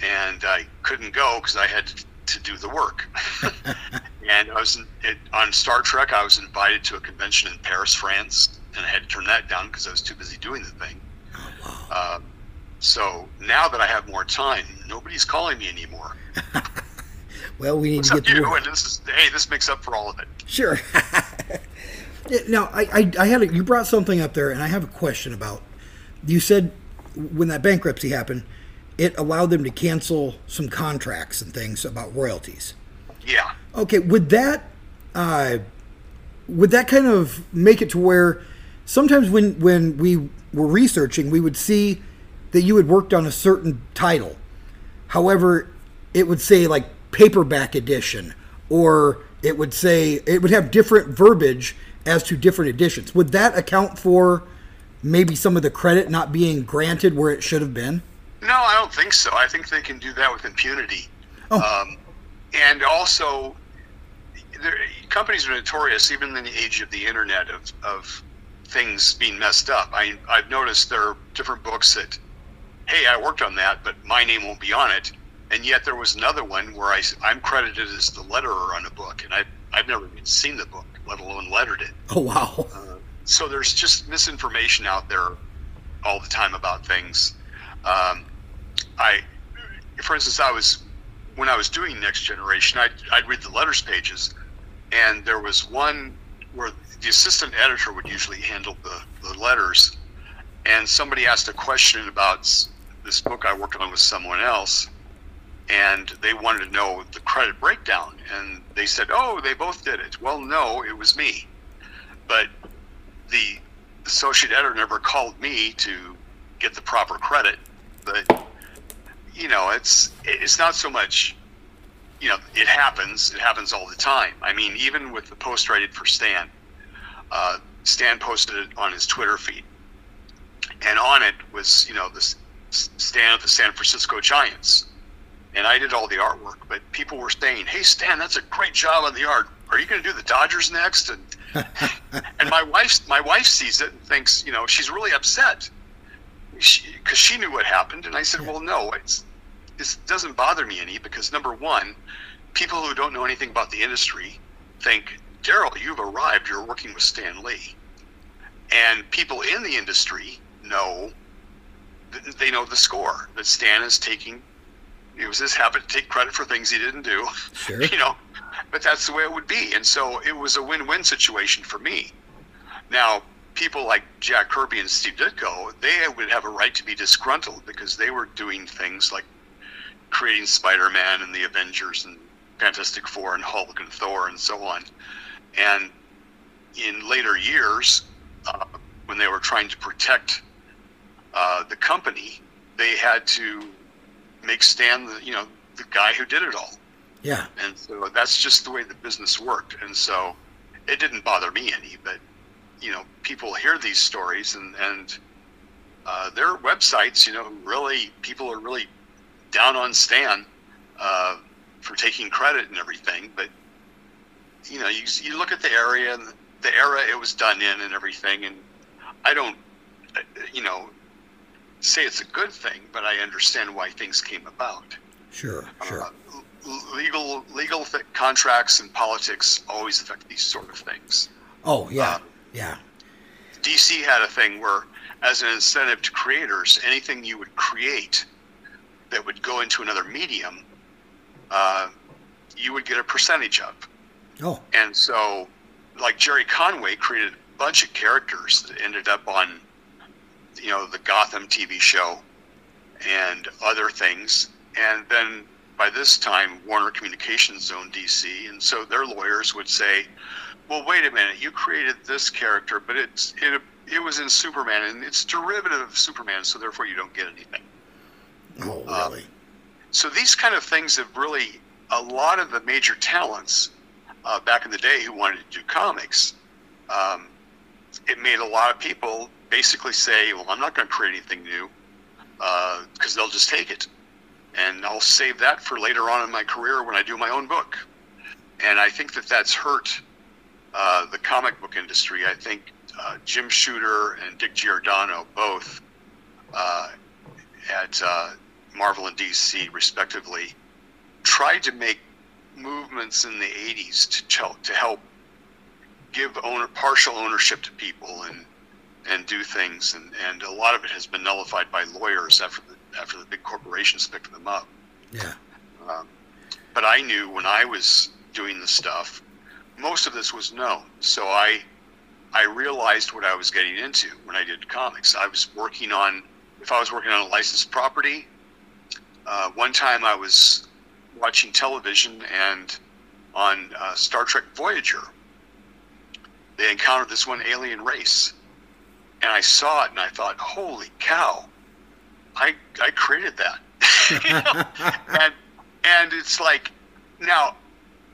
and I couldn't go because I had to, to do the work. and I was in, it, on Star Trek. I was invited to a convention in Paris, France, and I had to turn that down because I was too busy doing the thing. Oh, wow. Um, so now that I have more time, nobody's calling me anymore. Well, we need What's to get you? And this is hey, this makes up for all of it. Sure. Now, I, I, I had a, you brought something up there, and I have a question about. You said when that bankruptcy happened, it allowed them to cancel some contracts and things about royalties. Yeah. Okay, would that uh, would that kind of make it to where sometimes when when we were researching, we would see that you had worked on a certain title. However, it would say like paperback edition, or it would say it would have different verbiage as to different editions. Would that account for maybe some of the credit not being granted where it should have been? No, I don't think so. I think they can do that with impunity. Oh. Um, and also, there- companies are notorious, even in the age of the internet, of, of things being messed up. I, I've noticed there are different books that, hey, I worked on that, but my name won't be on it. And yet there was another one where I, am credited as the letterer on a book, and I, I've never even seen the book, let alone lettered it. Oh wow! Uh, so there's just misinformation out there all the time about things. Um, I, for instance, I was when I was doing Next Generation, I'd, I'd read the letters pages, and there was one where the assistant editor would usually handle the, the letters, and somebody asked a question about this book I worked on with someone else, and they wanted to know the credit breakdown, and they said, "Oh, they both did it." Well, no, it was me but the associate editor never called me to get the proper credit. But you know, it's it's not so much. You know, it happens. It happens all the time. I mean, even with the post I did for Stan, uh, Stan posted it on his Twitter feed, and on it was you know this Stan of the San Francisco Giants, and I did all the artwork. But people were saying, "Hey, Stan, that's a great job on the art. Are you going to do the Dodgers next?" And and my wife my wife sees it and thinks you know she's really upset because she, knew what happened and i said well no it's it doesn't bother me any because number one people who don't know anything about the industry think Deryl you've arrived you're working with stan lee and people in the industry know they know the score that stan is taking it was his habit to take credit for things he didn't do. Sure. you know but that's the way it would be. And so it was a win-win situation for me. Now people like jack kirby and steve ditko they would have a right to be disgruntled because they were doing things like creating spider-man and the avengers and fantastic four and hulk and thor and so on. And in later years uh, when they were trying to protect uh, the company they had to make Stan the you know the guy who did it all. Yeah. And so that's just the way the business worked. And so it didn't bother me any, but you know, people hear these stories and and uh, their websites, you know, really people are really down on Stan uh, for taking credit and everything. But you know, you you look at the area and the era it was done in and everything, and I don't, uh, you know, say it's a good thing, but I understand why things came about. Sure, sure. Uh, legal legal th- contracts and politics always affect these sort of things. Oh yeah, Uh, yeah. DC had a thing where, as an incentive to creators, anything you would create that would go into another medium, uh, you would get a percentage of. Oh, And so, like Gerry Conway created a bunch of characters that ended up on, you know, the Gotham TV show and other things. And then by this time, Warner Communications owned DC, and so their lawyers would say, "Well, wait a minute, you created this character, but it's it it was in Superman, and it's derivative of Superman, so therefore you don't get anything." oh, Uh, really? so these kind of things have really a lot of the major talents uh, back in the day who wanted to do comics um, it made a lot of people basically say well i'm not going to create anything new because they'll just take it. And i'll save that for later on in my career when i do my own book. And i think that that's hurt uh, the comic book industry. I think uh, jim shooter and dick giordano both uh, at uh, Marvel and DC, respectively, tried to make movements in the 80s to, to help give owner, partial ownership to people and and do things, and, and a lot of it has been nullified by lawyers after the after the big corporations picked them up. Yeah. Um, but I knew when I was doing the stuff, most of this was known. So I I realized what I was getting into when I did comics. I was working on if I was working on a licensed property. Uh, one time I was watching television and on uh, Star Trek Voyager, they encountered this one alien race, and I saw it and I thought, "Holy cow! I I created that." You know? and and it's like now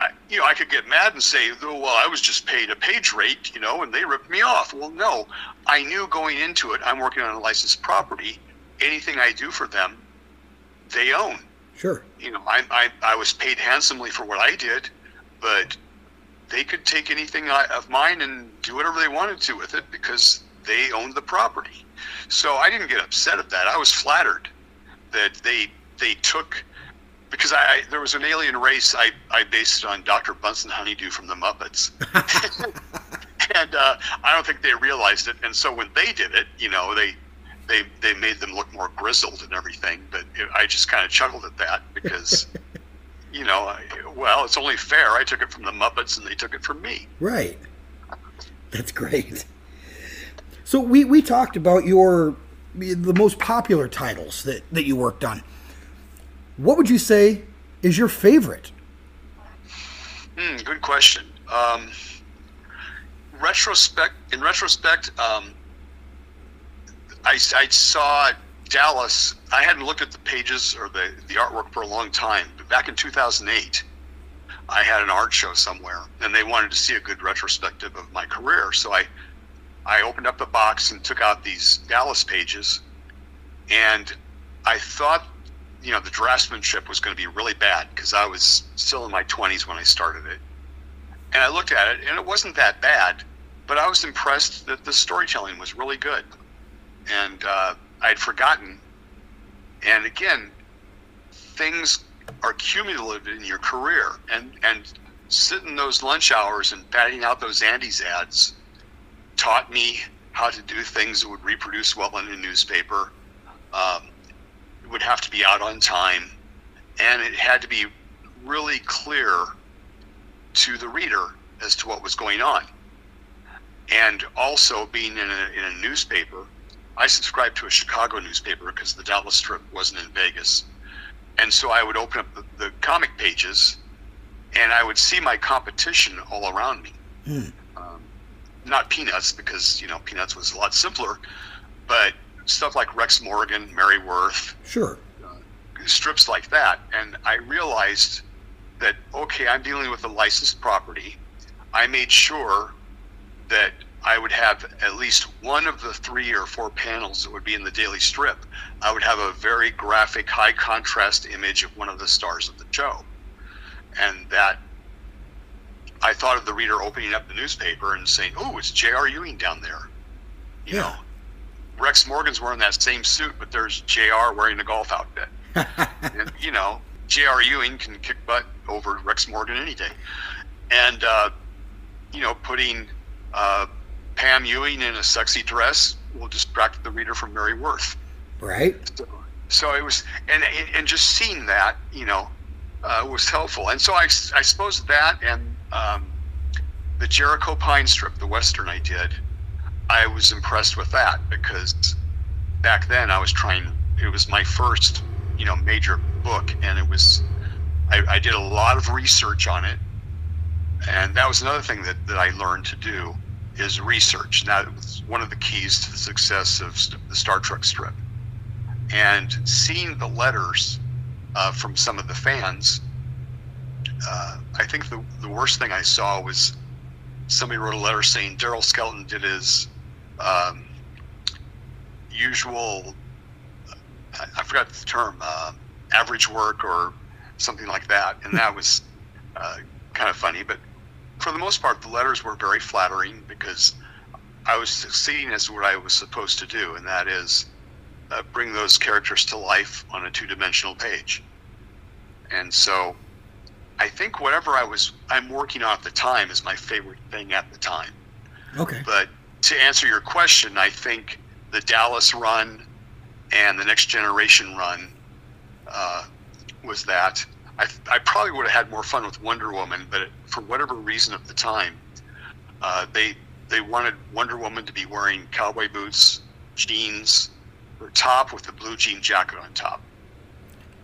I, you know i could get mad and say oh, well i was just paid a page rate you know and they ripped me off well no i knew going into it i'm working on a licensed property anything i do for them they own Sure. you know i, I, I was paid handsomely for what i did but they could take anything I, of mine and do whatever they wanted to with it because they owned the property so i didn't get upset at that i was flattered that they they took because I, there was an alien race I, I based it on Dr. Bunsen Honeydew from the Muppets, and uh, I don't think they realized it. And so when they did it, you know, they they they made them look more grizzled and everything. But it, I just kind of chuckled at that because, you know, I, well, it's only fair. I took it from the Muppets and they took it from me. Right. That's great. So we, we talked about your the most popular titles that, that you worked on. What would you say is your favorite? Hmm, good question. Um, retrospect in retrospect, um, I, I saw Dallas. I hadn't looked at the pages or the, the artwork for a long time, but back in 2008, I had an art show somewhere, and they wanted to see a good retrospective of my career. So I I opened up the box and took out these Dallas pages, and I thought, you know, the draftsmanship was going to be really bad because I was still in my 20s when I started it. And I looked at it, and it wasn't that bad, but I was impressed that the storytelling was really good. And uh, I'd forgotten. And again, things are cumulative in your career, and and sitting those lunch hours and batting out those Andes ads taught me how to do things that would reproduce well in a newspaper. Um, it would have to be out on time, and it had to be really clear to the reader as to what was going on. And also, being in a, in a newspaper, I subscribed to a Chicago newspaper because the Dallas strip wasn't in Vegas. And so I would open up the, the comic pages and I would see my competition all around me. Um, not Peanuts, because, you know, Peanuts was a lot simpler, but stuff like Rex Morgan, Mary Worth, Sure. strips like that, and I realized that okay, I'm dealing with a licensed property. I made sure that I would have at least one of the three or four panels that would be in the daily strip. I would have a very graphic, high contrast image of one of the stars of the show. And that I thought of the reader opening up the newspaper and saying, Oh, it's J.R. Ewing down there. You Yeah. know, Rex Morgan's wearing that same suit, but there's J.R. wearing a golf outfit. and, you know, J.R. Ewing can kick butt over Rex Morgan any day. And, uh, you know, putting uh, Pam Ewing in a sexy dress will distract the reader from Mary Worth. Right? So, so it was, and and just seeing that, you know, uh, was helpful. And so I, I suppose that and um, the Jericho Pine strip, the western I did, I was impressed with that because back then I was trying. It was my first, you know, major book, and it was. I, I did a lot of research on it, and that was another thing that, that I learned to do is research. That was one of the keys to the success of the Star Trek strip. And seeing the letters uh, from some of the fans, uh, I think the, the worst thing I saw was somebody wrote a letter saying Deryl Skelton did his um, usual, I, I forgot the term, uh, average work or something like that. And that was uh, kind of funny. But for the most part, the letters were very flattering because I was succeeding as what I was supposed to do, and that is uh, bring those characters to life on a two-dimensional page. And so, I think whatever I was I'm working on at the time is my favorite thing at the time. Okay. But to answer your question, I think the Dallas run and the Next Generation run uh, was that. I, I probably would have had more fun with Wonder Woman, but for whatever reason at the time, uh, they they wanted Wonder Woman to be wearing cowboy boots, jeans, her top with a blue jean jacket on top.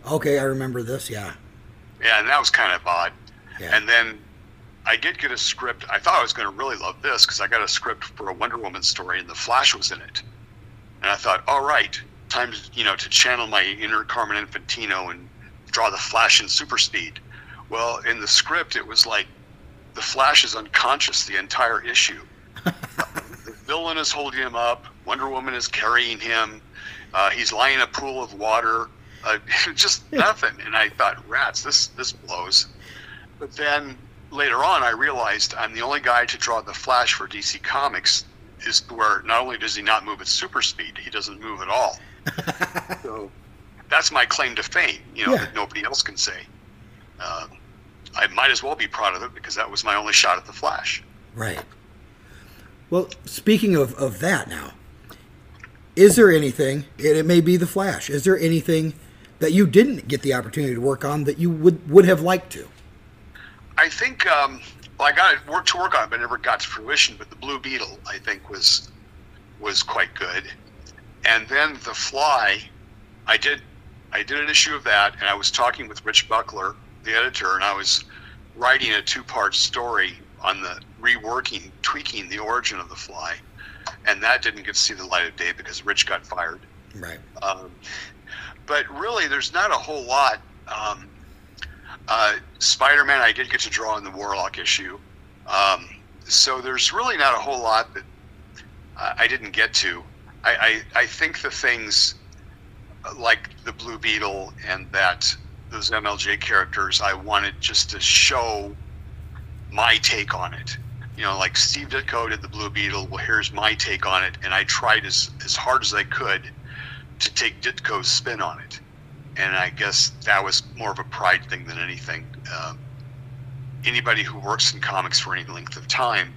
Okay, I remember this. Yeah. Yeah, and that was kind of odd. Yeah. And then I did get a script. I thought I was going to really love this because I got a script for a Wonder Woman story, and the Flash was in it. And I thought, all right, time you know to channel my inner Carmine Infantino and draw the Flash in super speed. Well, in the script, it was like the Flash is unconscious the entire issue. the villain is holding him up. Wonder Woman is carrying him. Uh, he's lying in a pool of water. Uh, just nothing. And I thought, rats, this this blows. But then later on, I realized I'm the only guy to draw the Flash for DC Comics. Is where not only does he not move at super speed, he doesn't move at all. so that's my claim to fame. You know Yeah. that nobody else can say. Uh, I might as well be proud of it because that was my only shot at the Flash. Right. Well, speaking of, of that now, is there anything, and it may be The Flash, is there anything that you didn't get the opportunity to work on that you would, would have liked to? I think um, well, I got work to work on, it, but never got to fruition. But the Blue Beetle, I think, was was quite good. And then the Fly, I did I did an issue of that, and I was talking with Rich Buckler, the editor, and I was writing a two part story on the reworking, tweaking the origin of the Fly, and that didn't get to see the light of day because Rich got fired. Right. Um, but really, there's not a whole lot. Um, uh, Spider-Man, I did get to draw in the Warlock issue, um, so there's really not a whole lot that uh, I didn't get to. I, I, I think the things like the Blue Beetle and that those MLJ characters, I wanted just to show my take on it. You know, like Steve Ditko did the Blue Beetle. Well, here's my take on it, and I tried as as hard as I could to take Ditko's spin on it. And I guess that was more of a pride thing than anything. Um, anybody who works in comics for any length of time,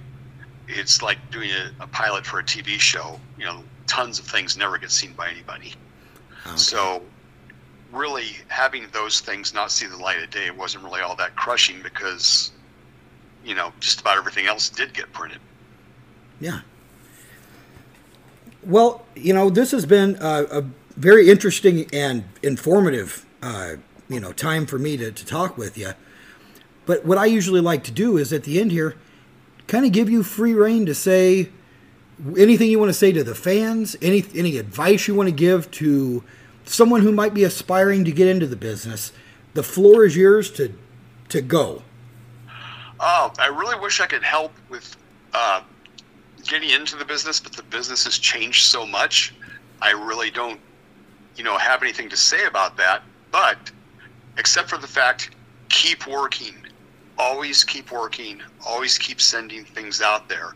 it's like doing a, a pilot for a TV show. You know, tons of things never get seen by anybody. Okay. So, really, having those things not see the light of day wasn't really all that crushing because, you know, just about everything else did get printed. Yeah. Well, you know, this has been a, a very interesting and informative, uh, you know, time for me to, to talk with you. But what I usually like to do is at the end here, kind of give you free reign to say anything you want to say to the fans, any any advice you want to give to someone who might be aspiring to get into the business, the floor is yours to to go. Oh, I really wish I could help with uh, getting into the business, but the business has changed so much. I really don't, you know, have anything to say about that. But except for the fact, keep working, always keep working, always keep sending things out there,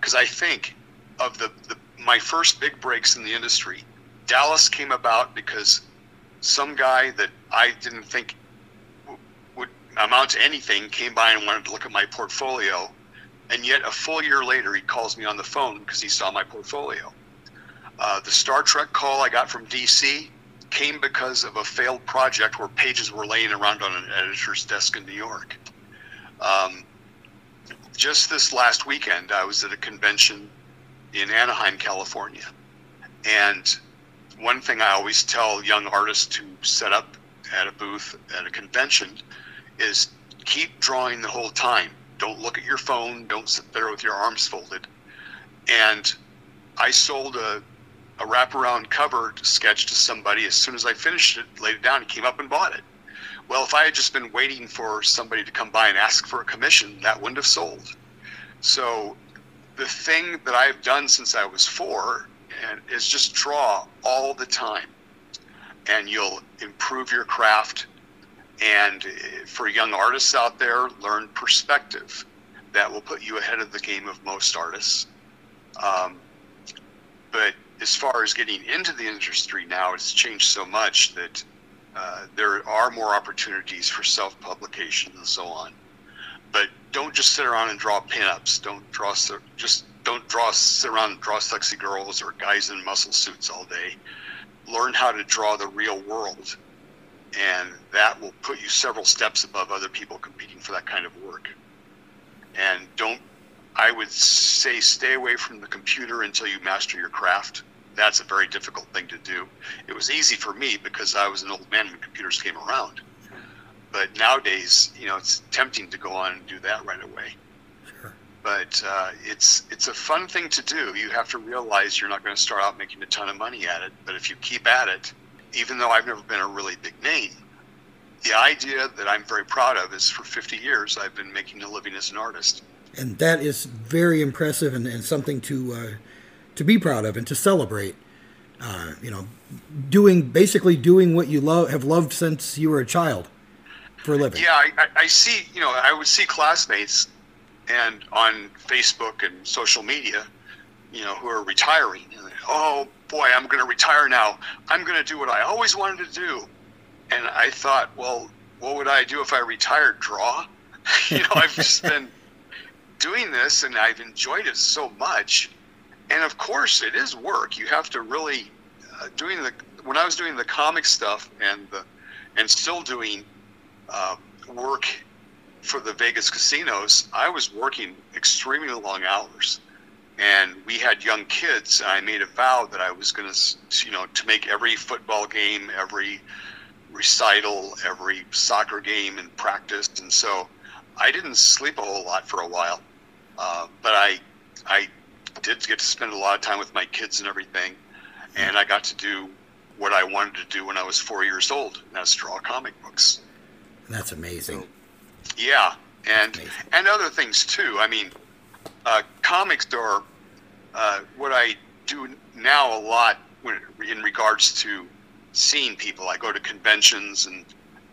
because I think of the, the my first big breaks in the industry, Dallas came about because some guy that I didn't think would amount to anything came by and wanted to look at my portfolio and yet, a full year later, he calls me on the phone because he saw my portfolio. Uh, the Star Trek call I got from DC came because of a failed project where pages were laying around on an editor's desk in New York. Um, just this last weekend, I was at a convention in Anaheim, California. And one thing I always tell young artists who set up at a booth at a convention is keep drawing the whole time don't look at your phone. Don't sit there with your arms folded. And I sold a, a wraparound cover sketch to somebody as soon as I finished it, laid it down, he came up and bought it. Well, if I had just been waiting for somebody to come by and ask for a commission, that wouldn't have sold. So the thing that I've done since I was four and is just draw all the time. And you'll improve your craft and for young artists out there, learn perspective. That will put you ahead of the game of most artists. Um, but as far as getting into the industry now, it's changed so much that uh, there are more opportunities for self publication and so on. But don't just sit around and draw pinups. Don't draw just don't draw sit around and draw sexy girls or guys in muscle suits all day. Learn how to draw the real world and that will put you several steps above other people competing for that kind of work. And don't, I would say, stay away from the computer until you master your craft. That's a very difficult thing to do. It was easy for me because I was an old man when computers came around. But nowadays, you know, it's tempting to go on and do that right away. Sure. But uh, it's it's a fun thing to do. You have to realize you're not going to start out making a ton of money at it, but if you keep at it, even though I've never been a really big name, the idea that I'm very proud of is for 50 years I've been making a living as an artist. And that is very impressive and, and something to uh, to be proud of and to celebrate. Uh, you know, doing basically doing what you love have loved since you were a child for a living. Yeah, I, I see. You know, I would see classmates and on Facebook and social media, you know, who are retiring. And, oh, boy, I'm going to retire now. I'm going to do what I always wanted to do. And I thought, well, what would I do if I retired? Draw? you know, I've just been doing this and I've enjoyed it so much. And of course, it is work. You have to really uh, doing the when I was doing the comic stuff and the and still doing uh, work for the Vegas casinos. I was working extremely long hours. And we had young kids and i made a vow that i was going to you know to make every football game every recital every soccer game and practice. And so i didn't sleep a whole lot for a while. Uh, but i i did get to spend a lot of time with my kids and everything. And i got to do what i wanted to do when i was four years old and that's draw comic books that's amazing so, yeah and amazing. and other things too i mean uh, comics are uh, what I do now a lot when, in regards to seeing people. I go to conventions and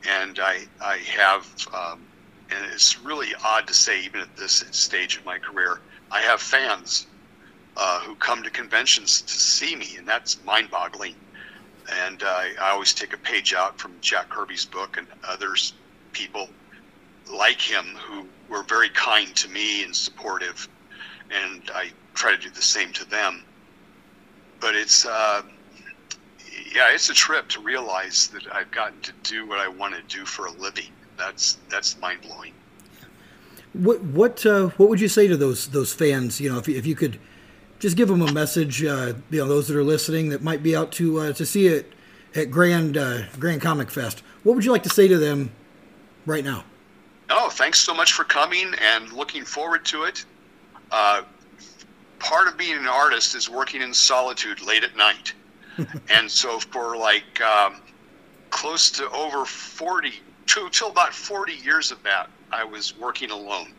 and I I have um, and it's really odd to say even at this stage of my career I have fans uh, who come to conventions to see me and that's mind-boggling. And uh, I always take a page out from Jack Kirby's book and others people like him who were very kind to me and supportive and I try to do the same to them. But it's, uh, yeah, it's a trip to realize that I've gotten to do what I want to do for a living. That's that's mind blowing. What what uh, what would you say to those those fans? You know, if if you could just give them a message, uh, you know, those that are listening that might be out to uh, to see it at Grand uh, Grand Comic Fest. What would you like to say to them right now? Oh, thanks so much for coming and looking forward to it. Uh, part of being an artist is working in solitude late at night. and so for like um, close to over 40, to, till about 40 years of that, I was working alone.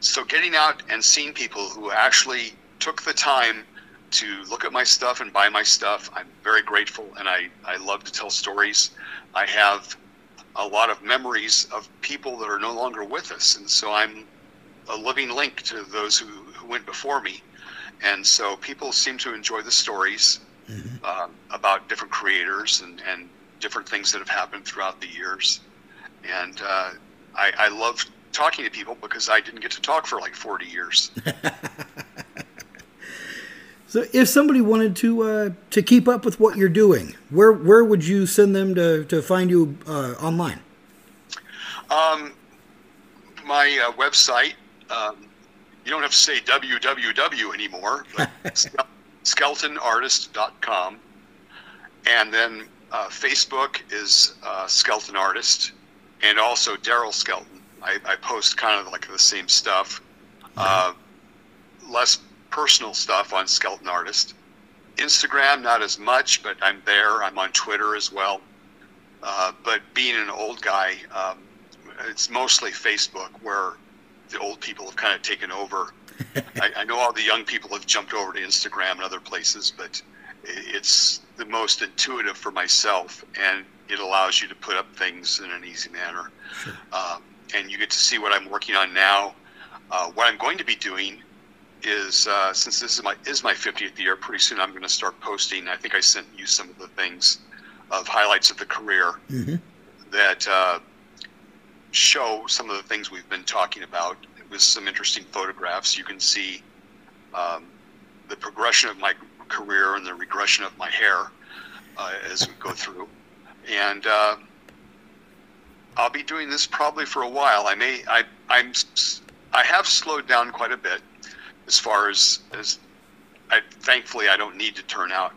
So getting out and seeing people who actually took the time to look at my stuff and buy my stuff, I'm very grateful, and I, I love to tell stories. I have a lot of memories of people that are no longer with us, and so I'm a living link to those who, who went before me. And so people seem to enjoy the stories mm-hmm. uh, about different creators and, and different things that have happened throughout the years. And uh, I, I love talking to people because I didn't get to talk for like 40 years. so, if somebody wanted to uh, to keep up with what you're doing, where where would you send them to, to find you uh, online? Um, my uh, website. Um, you don't have to say www anymore, but skeltonartist.com. And then uh, Facebook is uh, Skelton Artist, and also Deryl Skelton. I, I, post kind of like the same stuff, uh, less personal stuff on Skelton Artist. Instagram, not as much, but I'm there. I'm on Twitter as well. Uh, but being an old guy, um, it's mostly Facebook where the old people have kind of taken over. I, I know all the young people have jumped over to Instagram and other places, but it's the most intuitive for myself, and it allows you to put up things in an easy manner. Sure. Um, and you get to see what I'm working on now. Uh, what I'm going to be doing is uh, since this is my is my 50th year, pretty soon I'm going to start posting. I think I sent you some of the things of highlights of the career mm-hmm. that uh, show some of the things we've been talking about with some interesting photographs. You can see um, the progression of my career and the regression of my hair uh, as we go through. And uh, I'll be doing this probably for a while. I may I I'm I have slowed down quite a bit as far as as I thankfully I don't need to turn out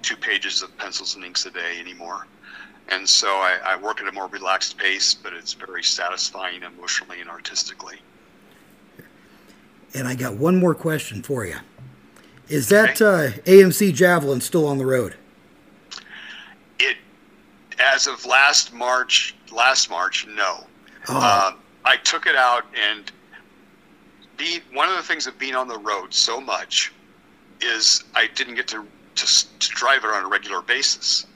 two pages of pencils and inks a day anymore. And so I, I work at a more relaxed pace, but it's very satisfying emotionally and artistically. And I got one more question for you. Is that okay. uh, AMC Javelin still on the road? It, as of last March, last March, no. Oh. Um, I took it out, and be, one of the things of being on the road so much is I didn't get to, to, to drive it on a regular basis.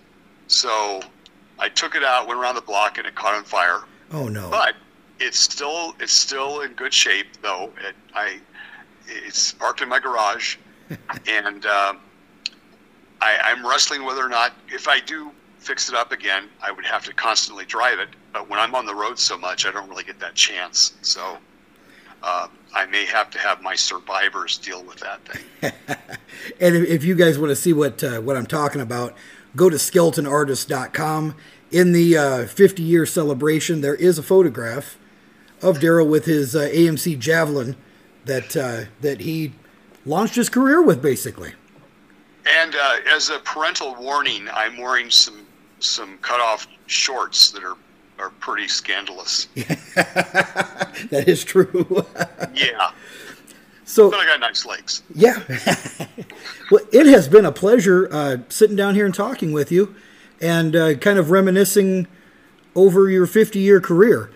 So I took it out, went around the block, and it caught on fire. Oh no! But it's still it's still in good shape, though. It, I it's parked in my garage, and um, I, I'm wrestling whether or not if I do fix it up again, I would have to constantly drive it. But when I'm on the road so much, I don't really get that chance. So uh, I may have to have my survivors deal with that thing. and if you guys want to see what uh, what I'm talking about, go to skeltonartist.com. In the uh, 50 year celebration, there is a photograph of Deryl with his uh, AMC Javelin that uh, that he launched his career with, basically. And uh, as a parental warning, I'm wearing some some cut off shorts that are are pretty scandalous. that is true. yeah. So, but I got nice legs. Yeah. well, it has been a pleasure uh, sitting down here and talking with you, and uh, kind of reminiscing over your 50 year career.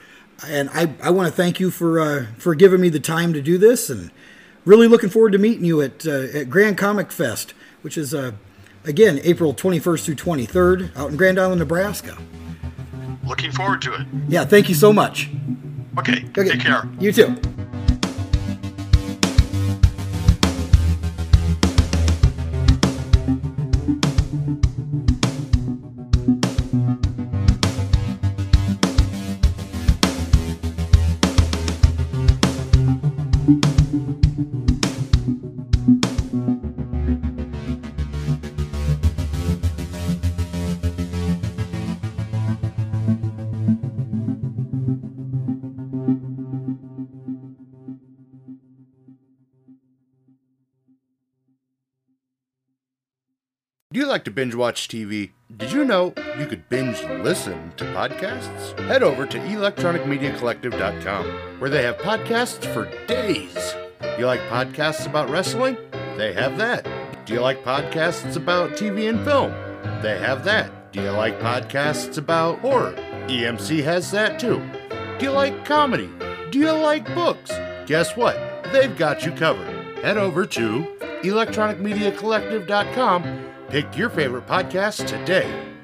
And I, I want to thank you for uh, for giving me the time to do this, and really looking forward to meeting you at uh, at Grand Comic Fest, which is uh, again April 21st through 23rd out in Grand Island, Nebraska. Looking forward to it. Yeah, thank you so much. Okay, okay. take care. You too. You like to binge watch TV? Did you know you could binge listen to podcasts? Head over to electronicmediacollective.com, where they have podcasts for days. You like podcasts about wrestling? They have that. Do you like podcasts about TV and film? They have that. Do you like podcasts about horror? EMC has that too. Do you like comedy? Do you like books? Guess what? They've got you covered. Head over to electronicmediacollective.com, pick your favorite podcast today,